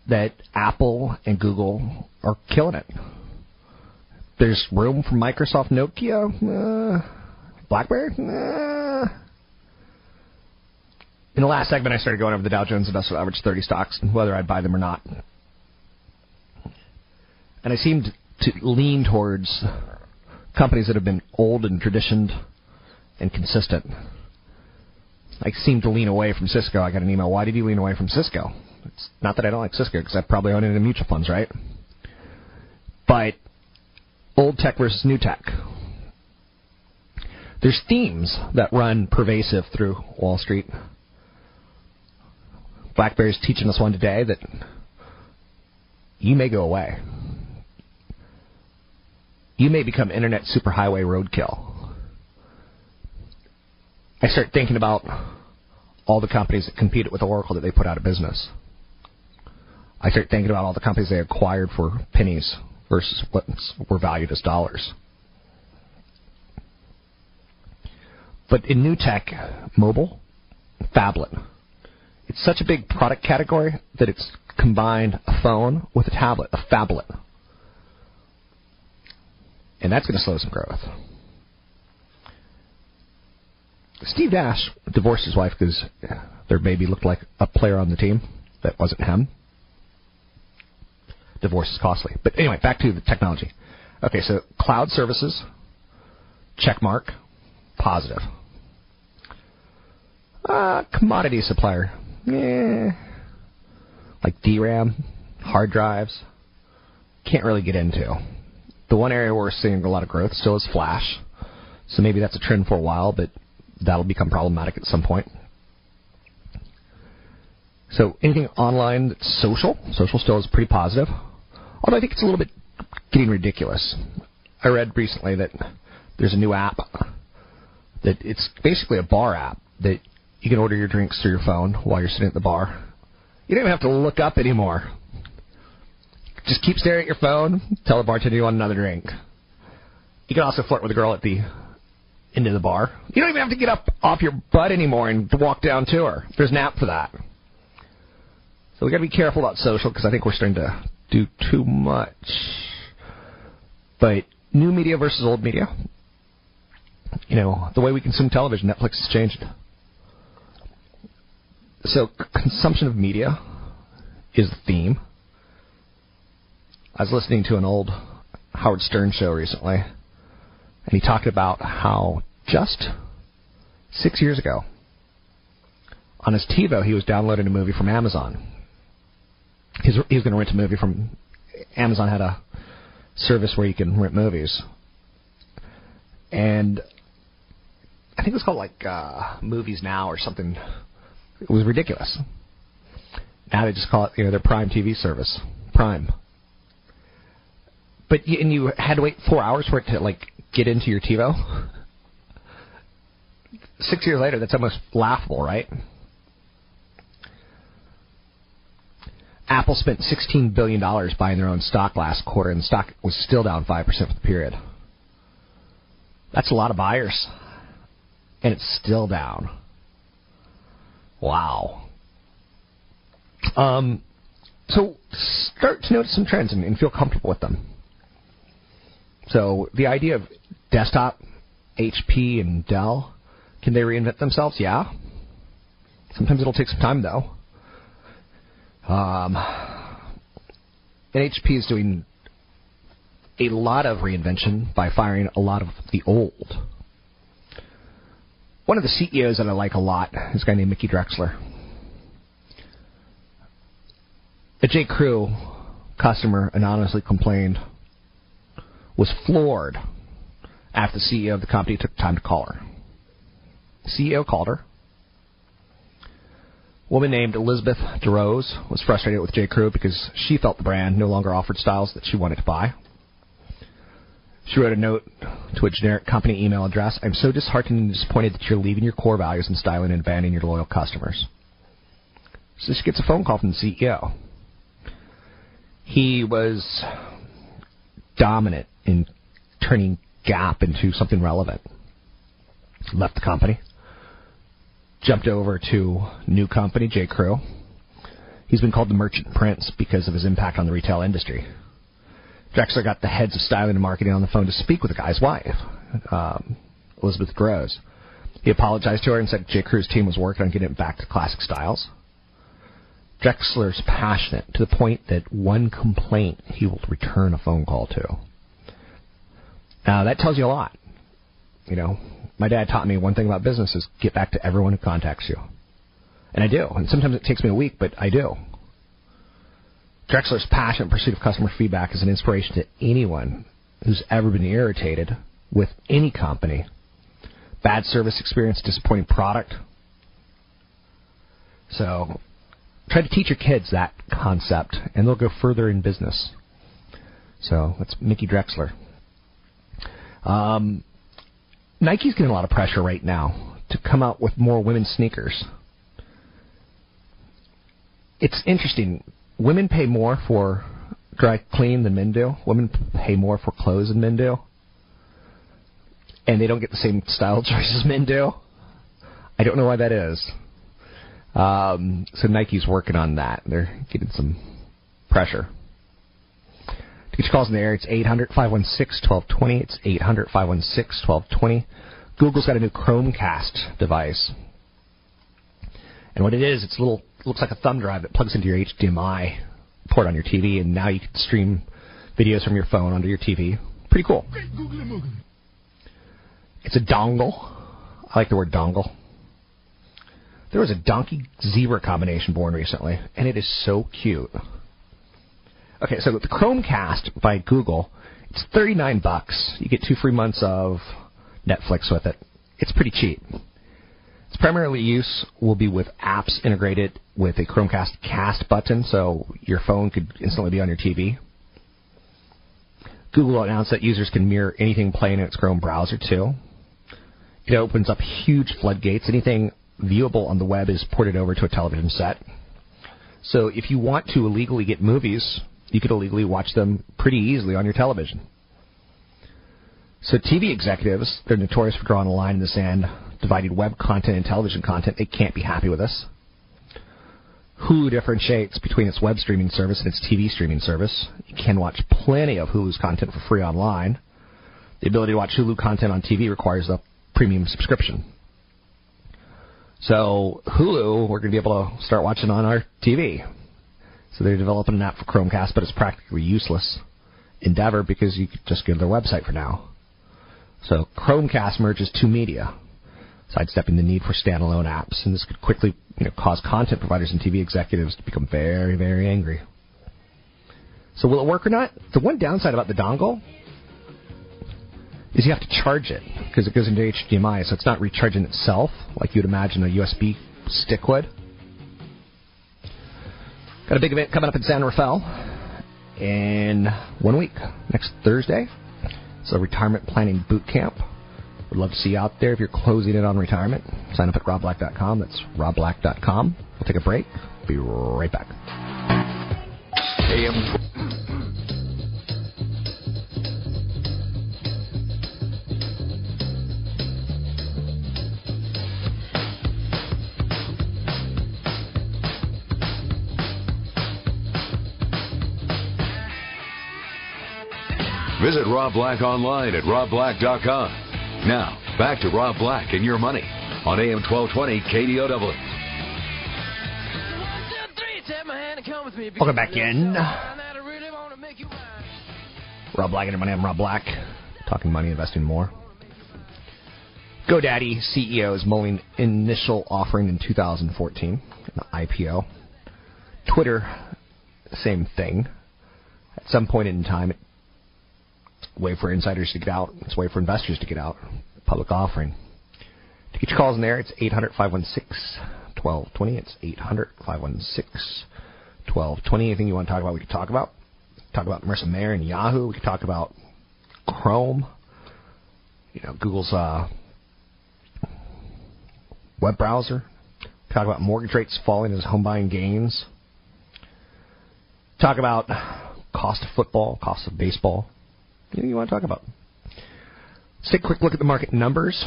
that Apple and Google are killing it. There's room for Microsoft, Nokia, uh, BlackBerry. Uh. In the last segment, I started going over the Dow Jones Industrial Average 30 stocks and whether I'd buy them or not. And I seemed to lean towards companies that have been old and traditioned and consistent. I seem to lean away from Cisco. I got an email. Why did you lean away from Cisco? It's not that I don't like Cisco because I probably own it in mutual funds, right? But old tech versus new tech. There's themes that run pervasive through Wall Street. BlackBerry's teaching us one today that you may go away. You may become internet superhighway roadkill. I start thinking about all the companies that competed with Oracle that they put out of business. I start thinking about all the companies they acquired for pennies versus what were valued as dollars. But in new tech, mobile, phablet, it's such a big product category that it's combined a phone with a tablet, a phablet. And that's going to slow some growth. Steve Nash divorced his wife because their baby looked like a player on the team that wasn't him. Divorce is costly. But anyway, back to the technology. Okay, so cloud services, check mark, positive. Uh, commodity supplier, eh, like DRAM, hard drives, can't really get into. The one area where we're seeing a lot of growth still is flash, so maybe that's a trend for a while, but that'll become problematic at some point. So anything online that's social, social still is pretty positive. Although I think it's a little bit getting ridiculous. I read recently that there's a new app that it's basically a bar app that you can order your drinks through your phone while you're sitting at the bar. You don't even have to look up anymore. Just keep staring at your phone, tell the bartender you want another drink. You can also flirt with a girl at the end of the bar. You don't even have to get up off your butt anymore and walk down to her. There's an app for that. So we got to be careful about social because I think we're starting to do too much. But new media versus old media. You know, the way we consume television, Netflix has changed. So consumption of media is the theme. I was listening to an old Howard Stern show recently and he talked about how just six years ago, on his TiVo, he was downloading a movie from Amazon. He's, he was going to rent a movie from Amazon had a service where you can rent movies, and I think it was called like uh, Movies Now or something. It was ridiculous. Now they just call it you know their Prime TV service, Prime. But you, and you had to wait four hours for it to like get into your TiVo. Six years later, that's almost laughable, right? Apple spent $16 billion buying their own stock last quarter, and the stock was still down 5% for the period. That's a lot of buyers. And it's still down. Wow. Um, so start to notice some trends and, and feel comfortable with them. So the idea of desktop, HP and Dell, can they reinvent themselves? Yeah. Sometimes it'll take some time though. Um, and HP is doing a lot of reinvention by firing a lot of the old. One of the CEOs that I like a lot is a guy named Mickey Drexler. A J. Crew customer anonymously complained was floored after the CEO of the company took time to call her. The CEO called her. A woman named Elizabeth DeRose was frustrated with J. Crew because she felt the brand no longer offered styles that she wanted to buy. She wrote a note to a generic company email address. I'm so disheartened and disappointed that you're leaving your core values in styling and abandoning your loyal customers. So she gets a phone call from the CEO. He was dominant in turning Gap into something relevant. Left the company. Jumped over to new company, J. Crew. He's been called the merchant prince because of his impact on the retail industry. Drexler got the heads of styling and marketing on the phone to speak with the guy's wife, um, Elizabeth Gross. He apologized to her and said J. Crew's team was working on getting it back to classic styles. Drexler's passionate to the point that one complaint he will return a phone call to. Now that tells you a lot. You know, my dad taught me one thing about business is get back to everyone who contacts you. And I do. And sometimes it takes me a week, but I do. Drexler's passionate pursuit of customer feedback is an inspiration to anyone who's ever been irritated with any company. Bad service experience, disappointing product. So try to teach your kids that concept, and they'll go further in business. So that's Mickey Drexler. Um, Nike's getting a lot of pressure right now to come out with more women's sneakers. It's interesting. Women pay more for dry clean than men do. Women pay more for clothes than men do. And they don't get the same style choices men do. I don't know why that is. Um, so Nike's working on that. They're getting some pressure. To get your calls in the air, it's 800 516 1220. It's 800 516 1220. Google's got a new Chromecast device. And what it is, it's a little, looks like a thumb drive that plugs into your HDMI port on your TV, and now you can stream videos from your phone onto your TV. Pretty cool. It's a dongle. I like the word dongle. There was a donkey zebra combination born recently, and it is so cute. Okay, so the Chromecast by Google, it's 39 bucks. You get two free months of Netflix with it. It's pretty cheap. Its primary use will be with apps integrated with a Chromecast cast button, so your phone could instantly be on your TV. Google announced that users can mirror anything playing in its Chrome browser too. It opens up huge floodgates. Anything viewable on the web is ported over to a television set. So if you want to illegally get movies, you could illegally watch them pretty easily on your television. So TV executives, they're notorious for drawing a line in the sand, dividing web content and television content. They can't be happy with this. Hulu differentiates between its web streaming service and its TV streaming service. You can watch plenty of Hulu's content for free online. The ability to watch Hulu content on TV requires a premium subscription. So Hulu, we're going to be able to start watching on our TV. So they're developing an app for Chromecast, but it's practically useless endeavor because you could just go to their website for now. So Chromecast merges two media, sidestepping the need for standalone apps, and this could quickly you know, cause content providers and TV executives to become very, very angry. So will it work or not? The one downside about the dongle is you have to charge it because it goes into HDMI, so it's not recharging itself like you'd imagine a USB stick would. Got a big event coming up in San Rafael in one week, next Thursday. It's a retirement planning boot camp. Would love to see you out there if you're closing in on retirement. Sign up at robblack.com. That's robblack.com. We'll take a break. Be right back. AM Visit Rob Black online at robblack.com. Now, back to Rob Black and your money on AM 1220 KDOW. Welcome back in. Rob Black and your money. I'm Rob Black. Talking money, investing more. GoDaddy CEO is mulling initial offering in 2014, an IPO. Twitter, same thing. At some point in time, it way for insiders to get out. It's a way for investors to get out. Public offering. To get your calls in there, it's 800 516 1220. It's 800 516 1220. Anything you want to talk about, we can talk about. Talk about Marissa Mayer and Yahoo. We can talk about Chrome. You know, Google's uh, web browser. Talk about mortgage rates falling as home buying gains. Talk about cost of football, cost of baseball anything you want to talk about. Let's take a quick look at the market numbers.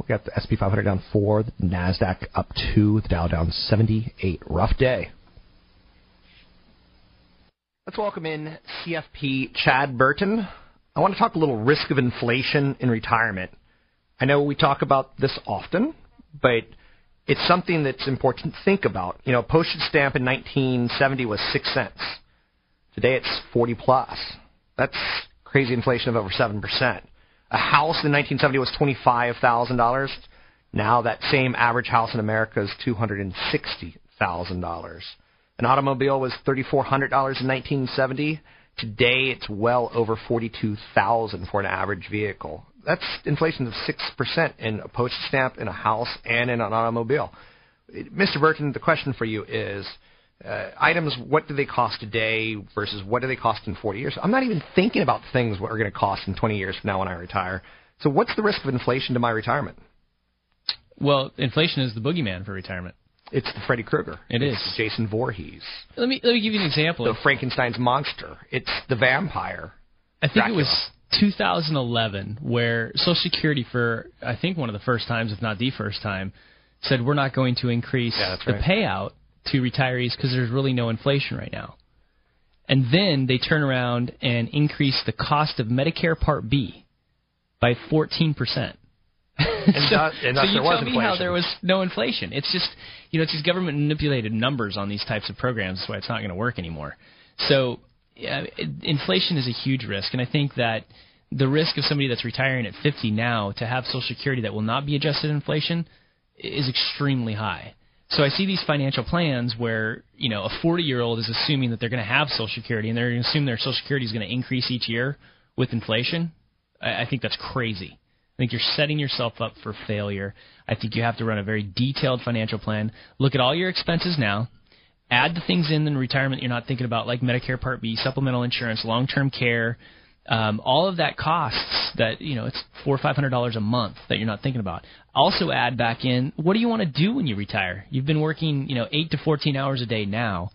We got the SP 500 down four, the Nasdaq up two, the Dow down 78. Rough day. Let's welcome in CFP Chad Burton. I want to talk a little risk of inflation in retirement. I know we talk about this often, but it's something that's important to think about. You know, a postage stamp in 1970 was six cents. Today it's 40 plus. That's crazy inflation of over 7%. A house in 1970 was $25,000. Now that same average house in America is $260,000. An automobile was $3,400 in 1970. Today it's well over 42,000 for an average vehicle. That's inflation of 6% in a postage stamp, in a house, and in an automobile. Mr. Burton, the question for you is uh, items, what do they cost today versus what do they cost in 40 years? I'm not even thinking about things what are going to cost in 20 years from now when I retire. So, what's the risk of inflation to my retirement? Well, inflation is the boogeyman for retirement. It's the Freddy Krueger. It it's is. Jason Voorhees. Let me let me give you an example. The Frankenstein's monster. It's the vampire. I think Dracula. it was 2011 where Social Security, for I think one of the first times, if not the first time, said we're not going to increase yeah, the right. payout to retirees because there's really no inflation right now. And then they turn around and increase the cost of Medicare Part B by 14 percent. and, so, that, and so you tell me inflation. how there was no inflation. It's just you know it's these government manipulated numbers on these types of programs. That's why it's not going to work anymore. So yeah, inflation is a huge risk, and I think that the risk of somebody that's retiring at 50 now to have Social Security that will not be adjusted to inflation is extremely high. So I see these financial plans where you know a 40 year old is assuming that they're going to have Social Security and they're going to assume their Social Security is going to increase each year with inflation. I, I think that's crazy. I think you're setting yourself up for failure. I think you have to run a very detailed financial plan. Look at all your expenses now. Add the things in in retirement you're not thinking about, like Medicare Part B, supplemental insurance, long term care, um, all of that costs that you know it's four or five hundred dollars a month that you're not thinking about. Also add back in what do you want to do when you retire? You've been working you know eight to fourteen hours a day now.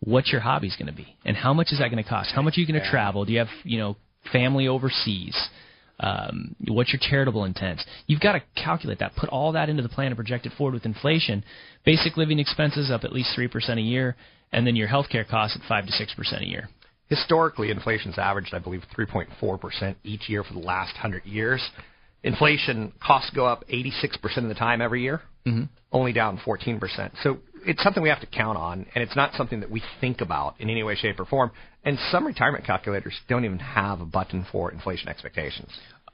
What's your hobbies going to be, and how much is that going to cost? How much are you going to travel? Do you have you know family overseas? Um, what's your charitable intent? You've got to calculate that. Put all that into the plan and project it forward with inflation. Basic living expenses up at least three percent a year, and then your health care costs at five to six percent a year. Historically, inflation's averaged, I believe, 3.4% each year for the last 100 years. Inflation costs go up 86% of the time every year, mm-hmm. only down 14%. So it's something we have to count on, and it's not something that we think about in any way, shape, or form. And some retirement calculators don't even have a button for inflation expectations.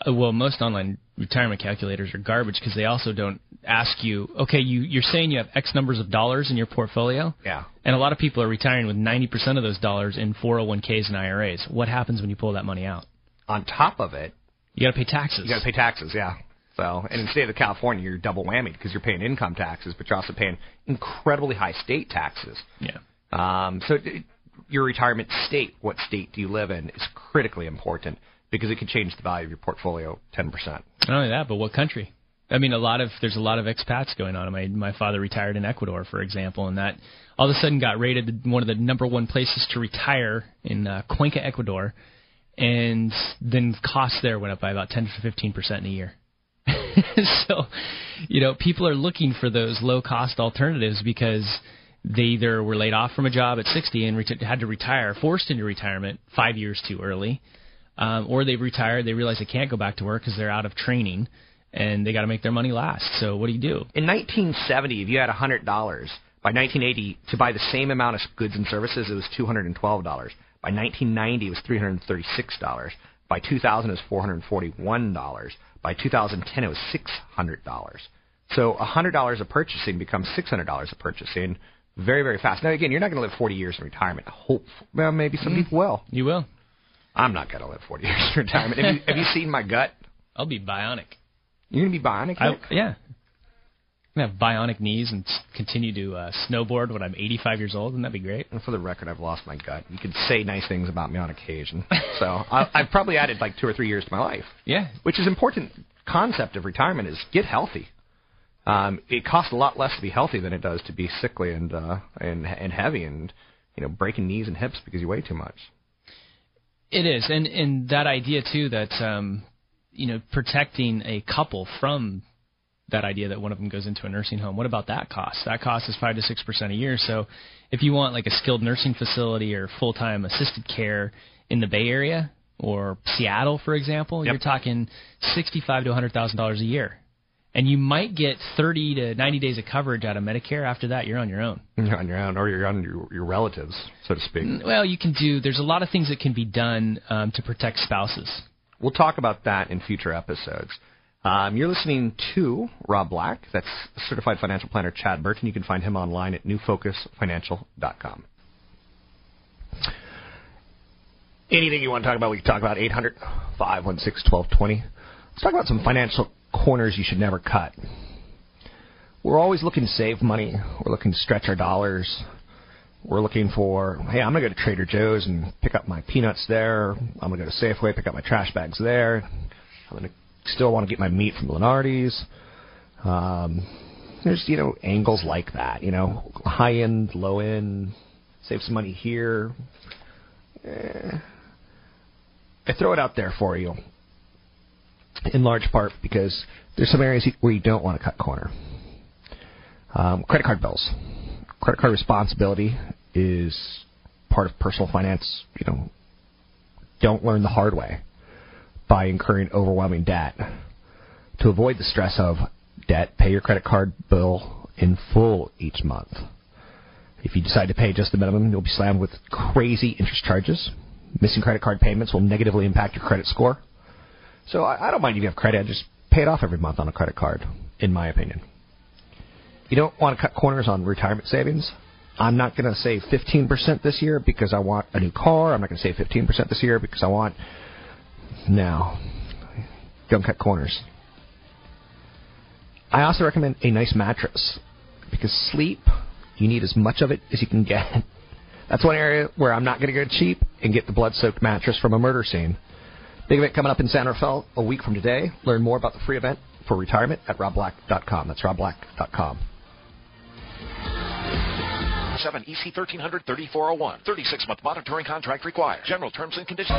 Uh, well, most online retirement calculators are garbage because they also don't ask you, okay, you, you're saying you have X numbers of dollars in your portfolio. Yeah. And a lot of people are retiring with 90% of those dollars in 401ks and IRAs. What happens when you pull that money out? On top of it, you got to pay taxes. You got to pay taxes, yeah. So, and in the state of California, you're double whammy because you're paying income taxes, but you're also paying incredibly high state taxes. Yeah. Um, so, your retirement state, what state do you live in, is critically important because it could change the value of your portfolio 10%. Not only that, but what country? I mean, a lot of there's a lot of expats going on. My my father retired in Ecuador, for example, and that all of a sudden got rated one of the number one places to retire in uh, Cuenca, Ecuador, and then costs there went up by about 10 to 15 percent in a year. so, you know, people are looking for those low cost alternatives because they either were laid off from a job at 60 and ret- had to retire, forced into retirement five years too early, um, or they've retired, they realize they can't go back to work because they're out of training and they got to make their money last. So what do you do? In 1970, if you had $100, by 1980, to buy the same amount of goods and services, it was $212. By 1990, it was $336. By 2000, it was $441. By 2010, it was $600. So $100 of purchasing becomes $600 of purchasing very, very fast. Now, again, you're not going to live 40 years in retirement. Hope, well, maybe some mm. people will. You will. I'm not going to live 40 years in retirement. have, you, have you seen my gut? I'll be bionic. You're going to be bionic? I, yeah. I'm going to have bionic knees and continue to uh, snowboard when I'm 85 years old. Wouldn't that be great? And for the record, I've lost my gut. You could say nice things about me on occasion. so I, I've probably added like two or three years to my life. Yeah. Which is important concept of retirement is get healthy. Um, it costs a lot less to be healthy than it does to be sickly and uh, and and heavy and you know breaking knees and hips because you weigh too much. It is, and and that idea too that um, you know protecting a couple from that idea that one of them goes into a nursing home. What about that cost? That cost is five to six percent a year. So if you want like a skilled nursing facility or full time assisted care in the Bay Area or Seattle, for example, yep. you're talking sixty five to hundred thousand dollars a year. And you might get 30 to 90 days of coverage out of Medicare. After that, you're on your own. You're on your own, or you're on your, your relatives, so to speak. Well, you can do. There's a lot of things that can be done um, to protect spouses. We'll talk about that in future episodes. Um, you're listening to Rob Black. That's certified financial planner Chad Burton. You can find him online at newfocusfinancial.com. Anything you want to talk about, we can talk about 800 516 1220. Let's talk about some financial corners you should never cut. we're always looking to save money. We're looking to stretch our dollars. We're looking for, hey, I'm going to go to Trader Joe's and pick up my peanuts there. I'm going to go to Safeway, pick up my trash bags there. I'm going to still want to get my meat from Lunardi's. Um, there's, you know, angles like that, you know, high end, low end, save some money here. Eh, I throw it out there for you in large part because there's some areas where you don't want to cut corner. Um, credit card bills. Credit card responsibility is part of personal finance. You know, don't learn the hard way by incurring overwhelming debt. To avoid the stress of debt, pay your credit card bill in full each month. If you decide to pay just the minimum, you'll be slammed with crazy interest charges. Missing credit card payments will negatively impact your credit score. So I, I don't mind if you have credit, I just pay it off every month on a credit card, in my opinion. You don't want to cut corners on retirement savings. I'm not going to save 15% this year because I want a new car. I'm not going to save 15% this year because I want. No. Don't cut corners. I also recommend a nice mattress because sleep, you need as much of it as you can get. That's one area where I'm not going to go cheap and get the blood soaked mattress from a murder scene. Big event coming up in San Rafael a week from today. Learn more about the free event for retirement at robblack.com. That's robblack.com. 7 EC 1300 3401. 36 month monitoring contract required. General terms and conditions.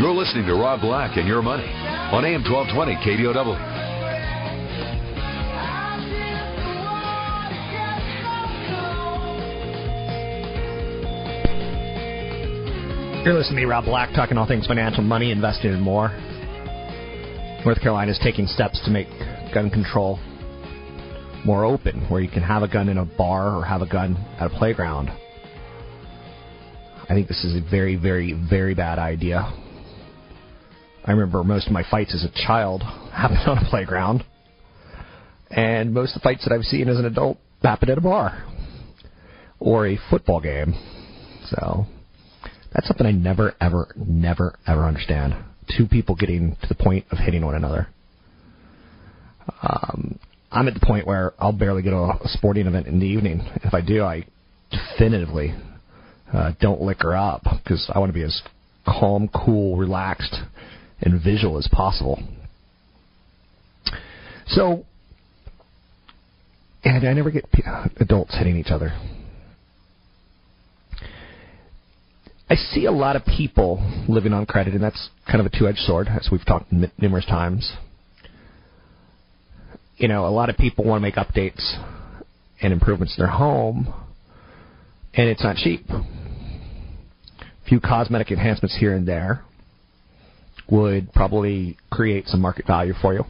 You're listening to Rob Black and Your Money on AM 1220 KDOW. You're listening to me, Rob Black, talking all things financial, money, investing, and more. North Carolina is taking steps to make gun control more open, where you can have a gun in a bar or have a gun at a playground. I think this is a very, very, very bad idea. I remember most of my fights as a child happened on a playground, and most of the fights that I've seen as an adult happened at a bar or a football game. So that's something I never, ever, never, ever understand. Two people getting to the point of hitting one another. Um, I'm at the point where I'll barely go to a sporting event in the evening. If I do, I definitively uh, don't liquor up because I want to be as calm, cool, relaxed, and visual as possible. So, and I never get adults hitting each other. I see a lot of people living on credit, and that's kind of a two-edged sword, as we've talked numerous times. You know, a lot of people want to make updates and improvements in their home, and it's not cheap. A few cosmetic enhancements here and there would probably create some market value for you.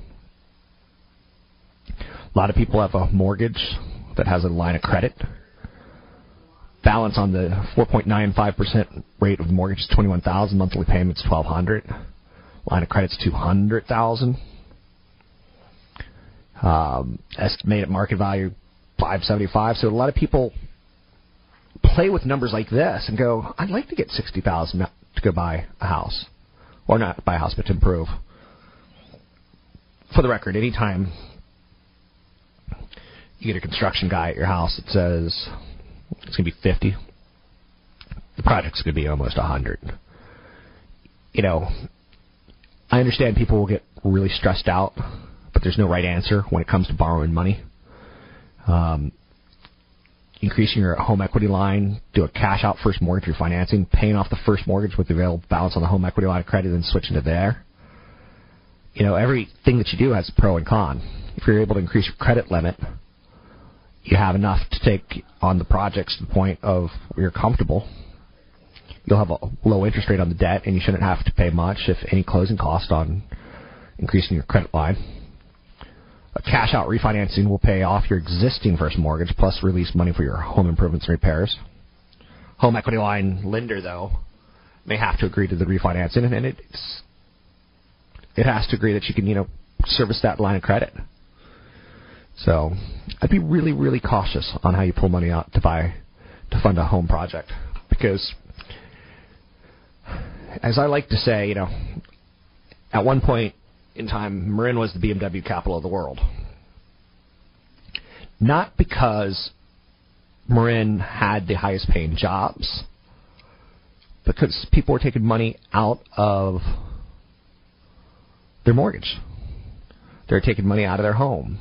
A lot of people have a mortgage that has a line of credit balance on the 4.95% rate of the mortgage is 21,000. Monthly payments 1,200. Line of credit's 200,000. Um, estimated market value 575. So a lot of people play with numbers like this and go, I'd like to get 60,000 to go buy a house, or not buy a house, but to improve. For the record, anytime you get a construction guy at your house that says it's going to be 50. The project's going to be almost 100. You know, I understand people will get really stressed out, but there's no right answer when it comes to borrowing money. Um, increasing your home equity line, do a cash out first mortgage refinancing, paying off the first mortgage with the available balance on the home equity line of credit, then switching to there. You know, everything that you do has a pro and con. If you're able to increase your credit limit, you have enough to take on the projects to the point of where you're comfortable. You'll have a low interest rate on the debt, and you shouldn't have to pay much, if any, closing cost on increasing your credit line. A cash out refinancing will pay off your existing first mortgage plus release money for your home improvements and repairs. Home equity line lender, though, may have to agree to the refinancing, and it's it has to agree that you can, you know, service that line of credit. So I'd be really, really cautious on how you pull money out to buy to fund a home project. because, as I like to say, you know, at one point in time, Marin was the BMW capital of the world. Not because Marin had the highest paying jobs, because people were taking money out of their mortgage. They're taking money out of their home.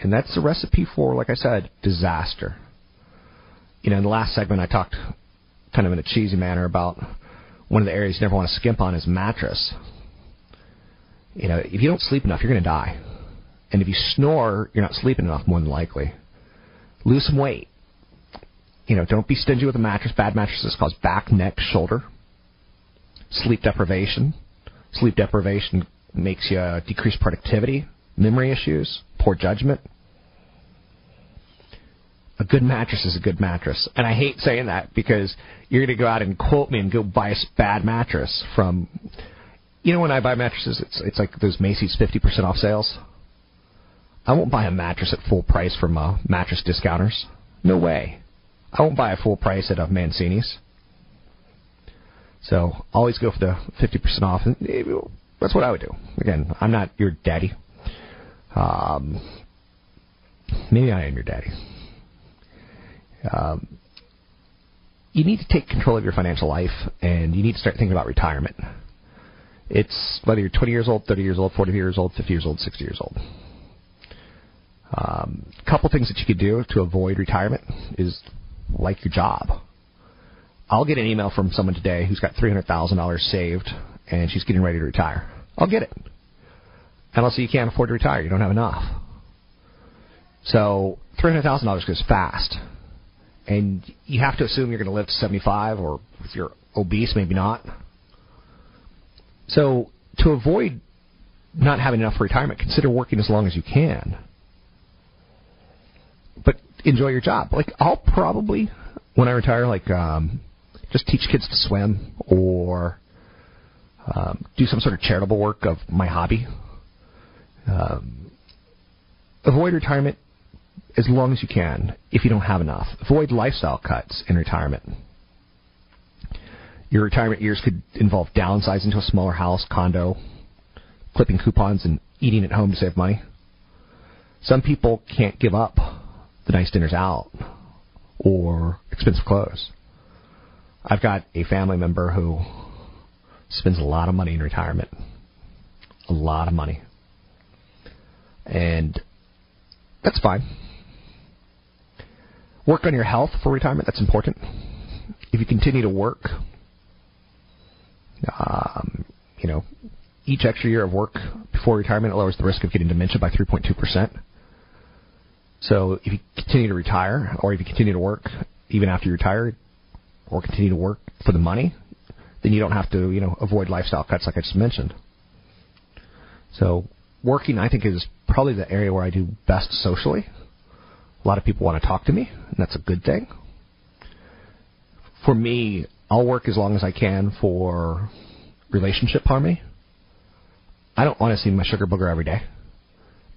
And that's the recipe for, like I said, disaster. You know, in the last segment, I talked kind of in a cheesy manner about one of the areas you never want to skimp on is mattress. You know, if you don't sleep enough, you're going to die. And if you snore, you're not sleeping enough, more than likely. Lose some weight. You know, don't be stingy with a mattress. Bad mattresses cause back, neck, shoulder, sleep deprivation. Sleep deprivation makes you uh, decrease productivity, memory issues, poor judgment. A good mattress is a good mattress. And I hate saying that because you're going to go out and quote me and go buy a bad mattress from. You know, when I buy mattresses, it's it's like those Macy's 50% off sales. I won't buy a mattress at full price from uh, mattress discounters. No way. I won't buy a full price at a Mancini's. So always go for the 50% off. That's what I would do. Again, I'm not your daddy. Um, maybe I am your daddy. Um, you need to take control of your financial life, and you need to start thinking about retirement. It's whether you're 20 years old, 30 years old, 40 years old, 50 years old, 60 years old. A um, couple things that you could do to avoid retirement is like your job. I'll get an email from someone today who's got $300,000 saved and she's getting ready to retire. I'll get it. And I'll you can't afford to retire. You don't have enough. So $300,000 goes fast. And you have to assume you're going to live to 75 or if you're obese, maybe not. So to avoid not having enough for retirement, consider working as long as you can. But enjoy your job. Like I'll probably, when I retire, like um, just teach kids to swim or um, do some sort of charitable work of my hobby. Um, avoid retirement as long as you can if you don't have enough. Avoid lifestyle cuts in retirement. Your retirement years could involve downsizing to a smaller house, condo, clipping coupons, and eating at home to save money. Some people can't give up the nice dinners out or expensive clothes. I've got a family member who spends a lot of money in retirement. A lot of money. And that's fine. Work on your health for retirement. That's important. If you continue to work, um, you know, each extra year of work before retirement lowers the risk of getting dementia by 3.2%. So if you continue to retire, or if you continue to work even after you retire, or continue to work for the money, then you don't have to, you know, avoid lifestyle cuts like I just mentioned. So working, I think, is probably the area where I do best socially. A lot of people want to talk to me, and that's a good thing. For me, I'll work as long as I can for relationship harmony. I don't want to see my sugar booger every day,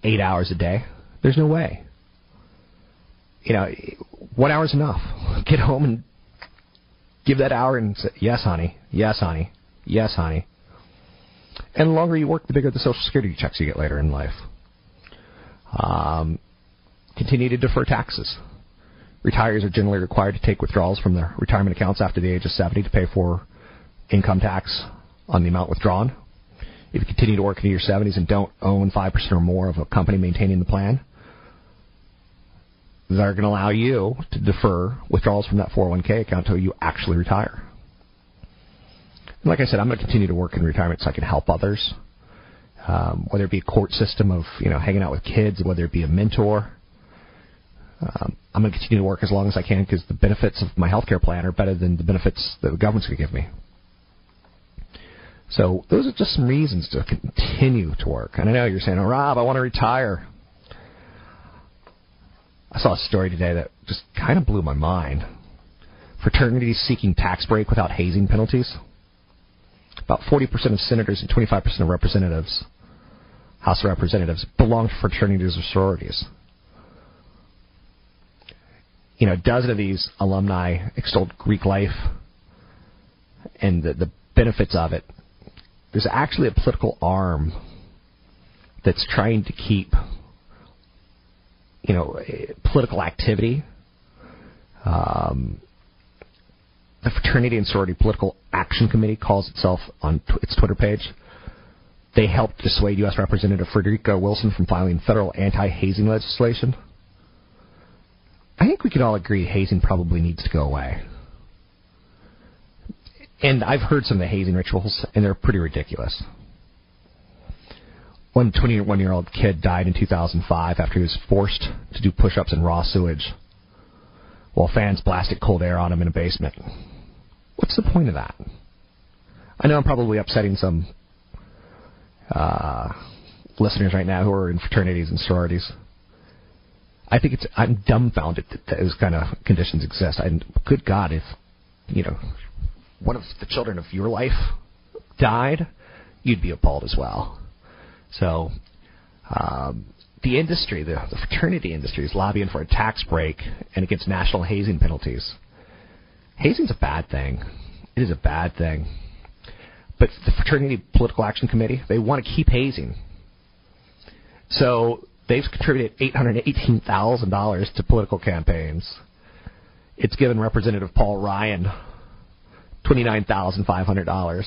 eight hours a day. There's no way. You know, one hour's enough. Get home and give that hour and say, yes, honey, yes, honey, yes, honey. And the longer you work, the bigger the Social Security checks you get later in life. Um, continue to defer taxes. Retirees are generally required to take withdrawals from their retirement accounts after the age of 70 to pay for income tax on the amount withdrawn. If you continue to work into your 70s and don't own 5% or more of a company maintaining the plan, they're going to allow you to defer withdrawals from that 401k account until you actually retire. And like I said, I'm going to continue to work in retirement so I can help others. Um, whether it be a court system of you know hanging out with kids, whether it be a mentor. Um, I'm going to continue to work as long as I can because the benefits of my healthcare plan are better than the benefits that the government's going to give me. So those are just some reasons to continue to work. And I know you're saying, "Oh, Rob, I want to retire." I saw a story today that just kind of blew my mind. Fraternities seeking tax break without hazing penalties. About 40% of senators and 25% of representatives, House of Representatives, belong to fraternities or sororities. you know, a dozen of these alumni extolled Greek life and the, the benefits of it. There's actually a political arm that's trying to keep, you know, political activity. Um, the Fraternity and Sorority Political Action Committee calls itself on t- its Twitter page. They helped dissuade U.S. Representative Frederica Wilson from filing federal anti-hazing legislation. I think we can all agree hazing probably needs to go away. And I've heard some of the hazing rituals, and they're pretty ridiculous. One 21 year old kid died in 2005 after he was forced to do push ups in raw sewage while fans blasted cold air on him in a basement. What's the point of that? I know I'm probably upsetting some uh, listeners right now who are in fraternities and sororities. I think it's I'm dumbfounded that those kind of conditions exist. And good God, if you know one of the children of your life died, you'd be appalled as well. So, um, the industry, the, the fraternity industry, is lobbying for a tax break and against national hazing penalties. Hazing's a bad thing. It is a bad thing. But the Fraternity Political Action Committee, they want to keep hazing. So they've contributed $818,000 to political campaigns. It's given Representative Paul Ryan $29,500.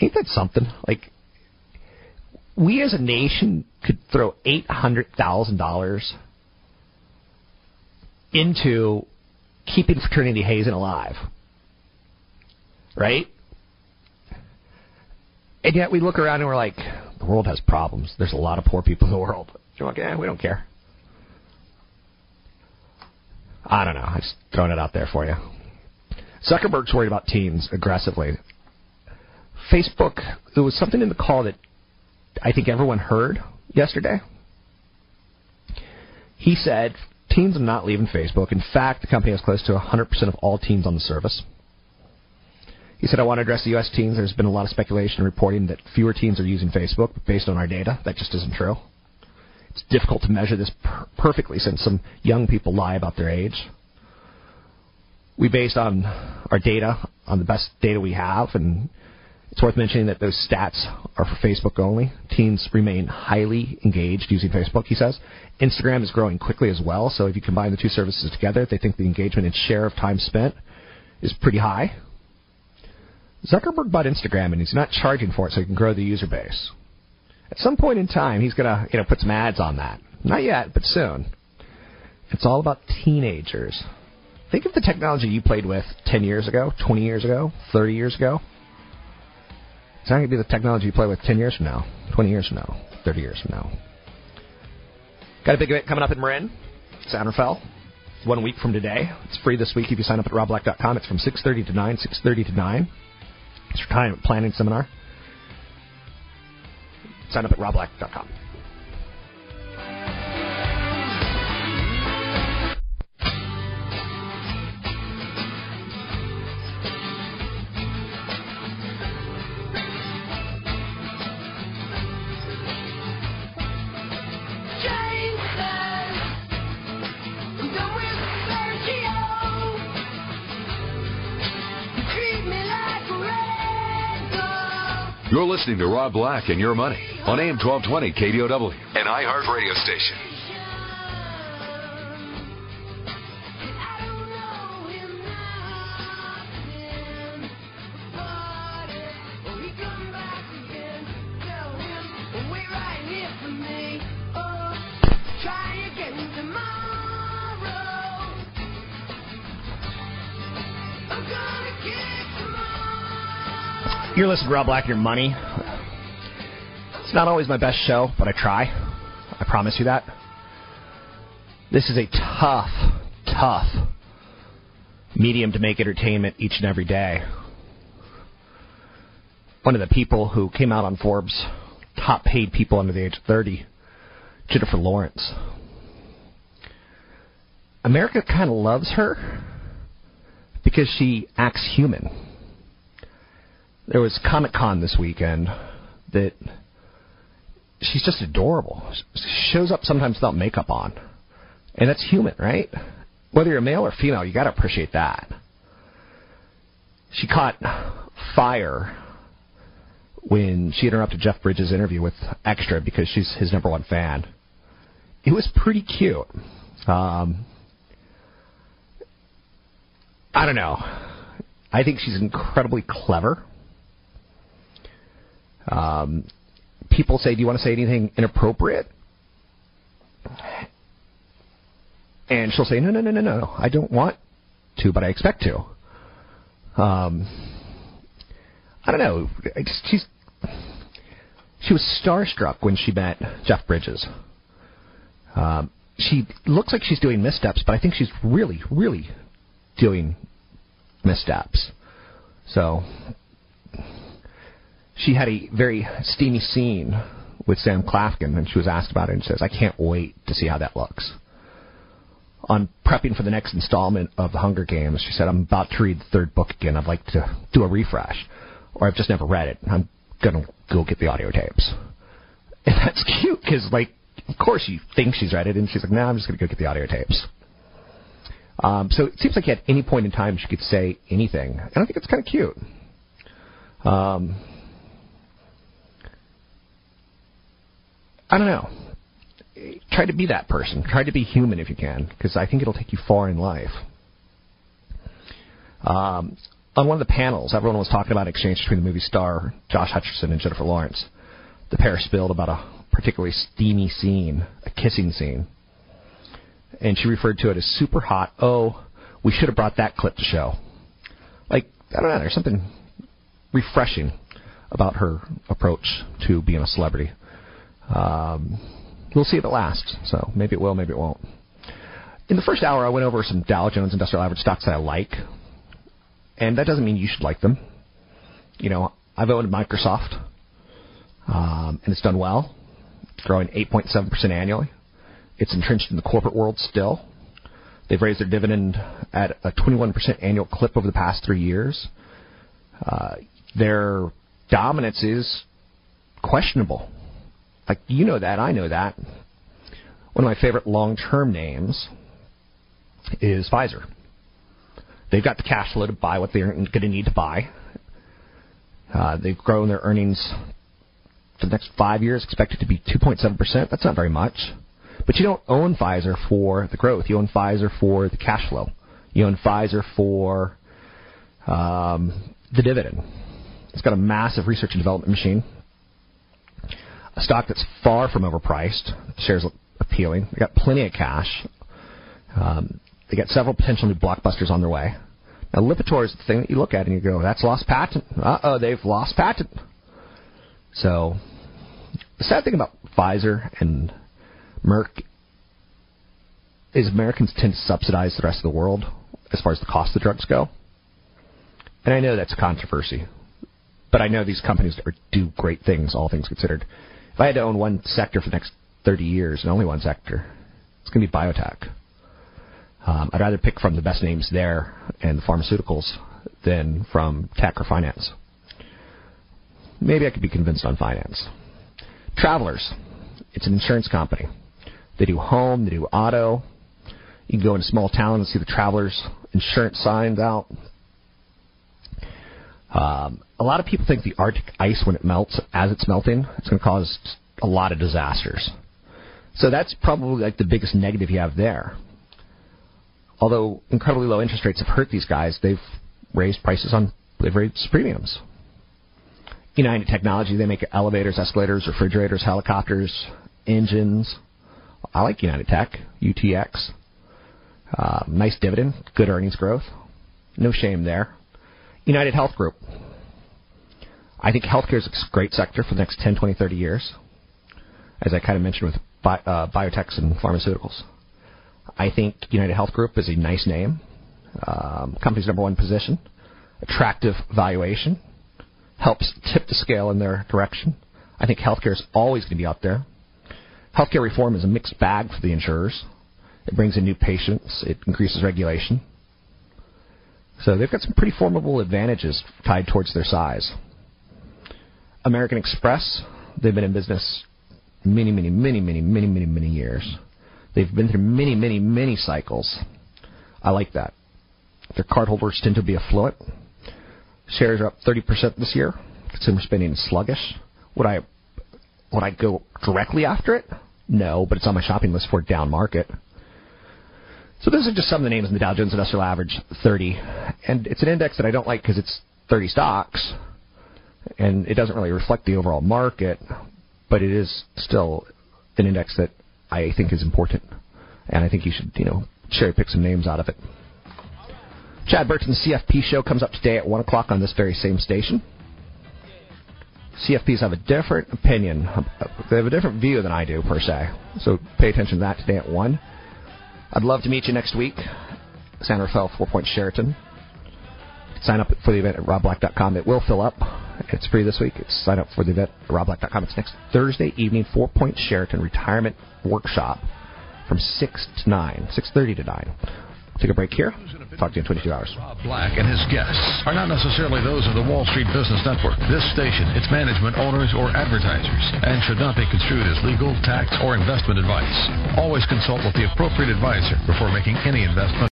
Ain't that something? Like, we as a nation could throw $800,000 into keeping fraternity hazing alive. Right? And yet we look around and we're like, the world has problems. There's a lot of poor people in the world. You're like, eh, we don't care. I don't know. I'm just throwing it out there for you. Zuckerberg's worried about teens aggressively. Facebook, there was something in the call that I think everyone heard yesterday. He said teens are not leaving Facebook. In fact, the company has close to 100% of all teens on the service. He said, I want to address the U.S. teens. There's been a lot of speculation and reporting that fewer teens are using Facebook, but based on our data, that just isn't true. It's difficult to measure this per- perfectly since some young people lie about their age. We based on our data on the best data we have, and it's worth mentioning that those stats are for Facebook only. Teens remain highly engaged using Facebook, he says. Instagram is growing quickly as well, so if you combine the two services together, they think the engagement and share of time spent is pretty high. Zuckerberg bought Instagram and he's not charging for it so he can grow the user base. At some point in time, he's going to you know put some ads on that. Not yet, but soon. It's all about teenagers. Think of the technology you played with 10 years ago, 20 years ago, 30 years ago. It's not going to be the technology you play with 10 years from now, 20 years from now, 30 years from now. Got a big event coming up in Marin, Fell. One week from today. It's free this week if you sign up at robblack.com. It's from 6.30 to 9, 6.30 to 9. It's time planning seminar. Sign up at robblack.com. You're listening to Rob Black and Your Money on AM 1220 KDOW, an iHeart radio station. You're listening to Rob Black Your Money. It's not always my best show, but I try. I promise you that. This is a tough, tough medium to make entertainment each and every day. One of the people who came out on Forbes' top paid people under the age of 30, Jennifer Lawrence. America kind of loves her because she acts human there was Comic Con this weekend that she's just adorable. She shows up sometimes without makeup on, and that's human, right? whether you're male or female, you got to appreciate that. She caught fire when she interrupted Jeff Bridges' interview with Extra because she's his number one fan. It was pretty cute. Um, I don't know. I think she's incredibly clever. Um, people say, "Do you want to say anything inappropriate?" And she'll say, "No, no, no, no, no. I don't want to, but I expect to." Um, I don't know. She's she was starstruck when she met Jeff Bridges. Um, she looks like she's doing missteps, but I think she's really, really doing missteps. So she had a very steamy scene with Sam Claflin, and she was asked about it, and says, "I can't wait to see how that looks." On prepping for the next installment of the Hunger Games, she said, "I'm about to read the third book again. I'd like to do a refresh, or I've just never read it. I'm gonna go get the audio tapes." And that's cute because, like, of course you think she's read it, and she's like, "No, nah, I'm just gonna go get the audio tapes." Um, so it seems like at any point in time she could say anything, and I think it's kind of cute. Um, I don't know. Try to be that person. Try to be human if you can, because I think it'll take you far in life. Um, on one of the panels, everyone was talking about exchange between the movie star Josh Hutcherson and Jennifer Lawrence. The pair spilled about a particularly steamy scene, a kissing scene. And she referred to it as super hot. Oh, we should have brought that clip to show. Like, I don't know, there's something refreshing about her approach to being a celebrity. Um, we'll see if it lasts. So maybe it will, maybe it won't. In the first hour, I went over some Dow Jones Industrial Average stocks that I like, and that doesn't mean you should like them. You know, I've owned Microsoft, um, and it's done well. It's growing 8.7% annually. It's entrenched in the corporate world still. They've raised their dividend at a 21% annual clip over the past three years. Uh, their dominance is questionable. Like you know that, I know that. One of my favorite long-term names is Pfizer. They've got the cash flow to buy what they're going to need to buy. Uh, they've grown their earnings for the next five years, expected to be 2.7%. That's not very much. But you don't own Pfizer for the growth. You own Pfizer for the cash flow. You own Pfizer for um, the dividend. It's got a massive research and development machine a stock that's far from overpriced. Shares look appealing. They got plenty of cash. Um, they got several potential new blockbusters on their way. Now, Lipitor is the thing that you look at and you go, "That's lost patent." Uh oh, they've lost patent. So, the sad thing about Pfizer and Merck is Americans tend to subsidize the rest of the world as far as the cost of the drugs go. And I know that's a controversy, but I know these companies do great things, all things considered. If I had to own one sector for the next 30 years, and only one sector, it's going to be biotech. Um, I'd rather pick from the best names there and the pharmaceuticals than from tech or finance. Maybe I could be convinced on finance. Travelers. It's an insurance company. They do home, they do auto. You can go into a small town and see the Travelers insurance signs out. Um, a lot of people think the Arctic ice, when it melts, as it's melting, it's going to cause a lot of disasters. So that's probably like the biggest negative you have there. Although incredibly low interest rates have hurt these guys, they've raised prices on they've raised premiums. United Technology, they make elevators, escalators, refrigerators, helicopters, engines. I like United Tech, UTX. Uh, nice dividend, good earnings growth. No shame there. United Health Group. I think healthcare is a great sector for the next 10, 20, 30 years, as I kind of mentioned with bi- uh, biotechs and pharmaceuticals. I think United Health Group is a nice name. Um, company's number one position, attractive valuation, helps tip the scale in their direction. I think healthcare is always going to be out there. Healthcare reform is a mixed bag for the insurers. It brings in new patients. It increases regulation. So they've got some pretty formidable advantages tied towards their size. American Express, they've been in business many, many, many, many, many, many, many years. They've been through many, many, many cycles. I like that. Their cardholders tend to be affluent. Shares are up 30% this year. Consumer spending is sluggish. Would I would I go directly after it? No, but it's on my shopping list for down market. So those are just some of the names in the Dow Jones Industrial Average 30, and it's an index that I don't like because it's 30 stocks, and it doesn't really reflect the overall market, but it is still an index that I think is important, and I think you should, you know, cherry pick some names out of it. Chad Burton's CFP show comes up today at 1 o'clock on this very same station. CFPs have a different opinion. Uh, they have a different view than I do, per se. So pay attention to that today at 1. I'd love to meet you next week. San Rafael, Four Point Sheraton. Sign up for the event at robblack.com. It will fill up. It's free this week. It's sign up for the event at robblack.com. It's next Thursday evening, Four Point Sheraton Retirement Workshop from 6 to 9, 6.30 to 9. Take a break here. Talk to you in 22 hours. Rob Black and his guests are not necessarily those of the Wall Street Business Network. This station, its management, owners, or advertisers, and should not be construed as legal, tax, or investment advice. Always consult with the appropriate advisor before making any investment.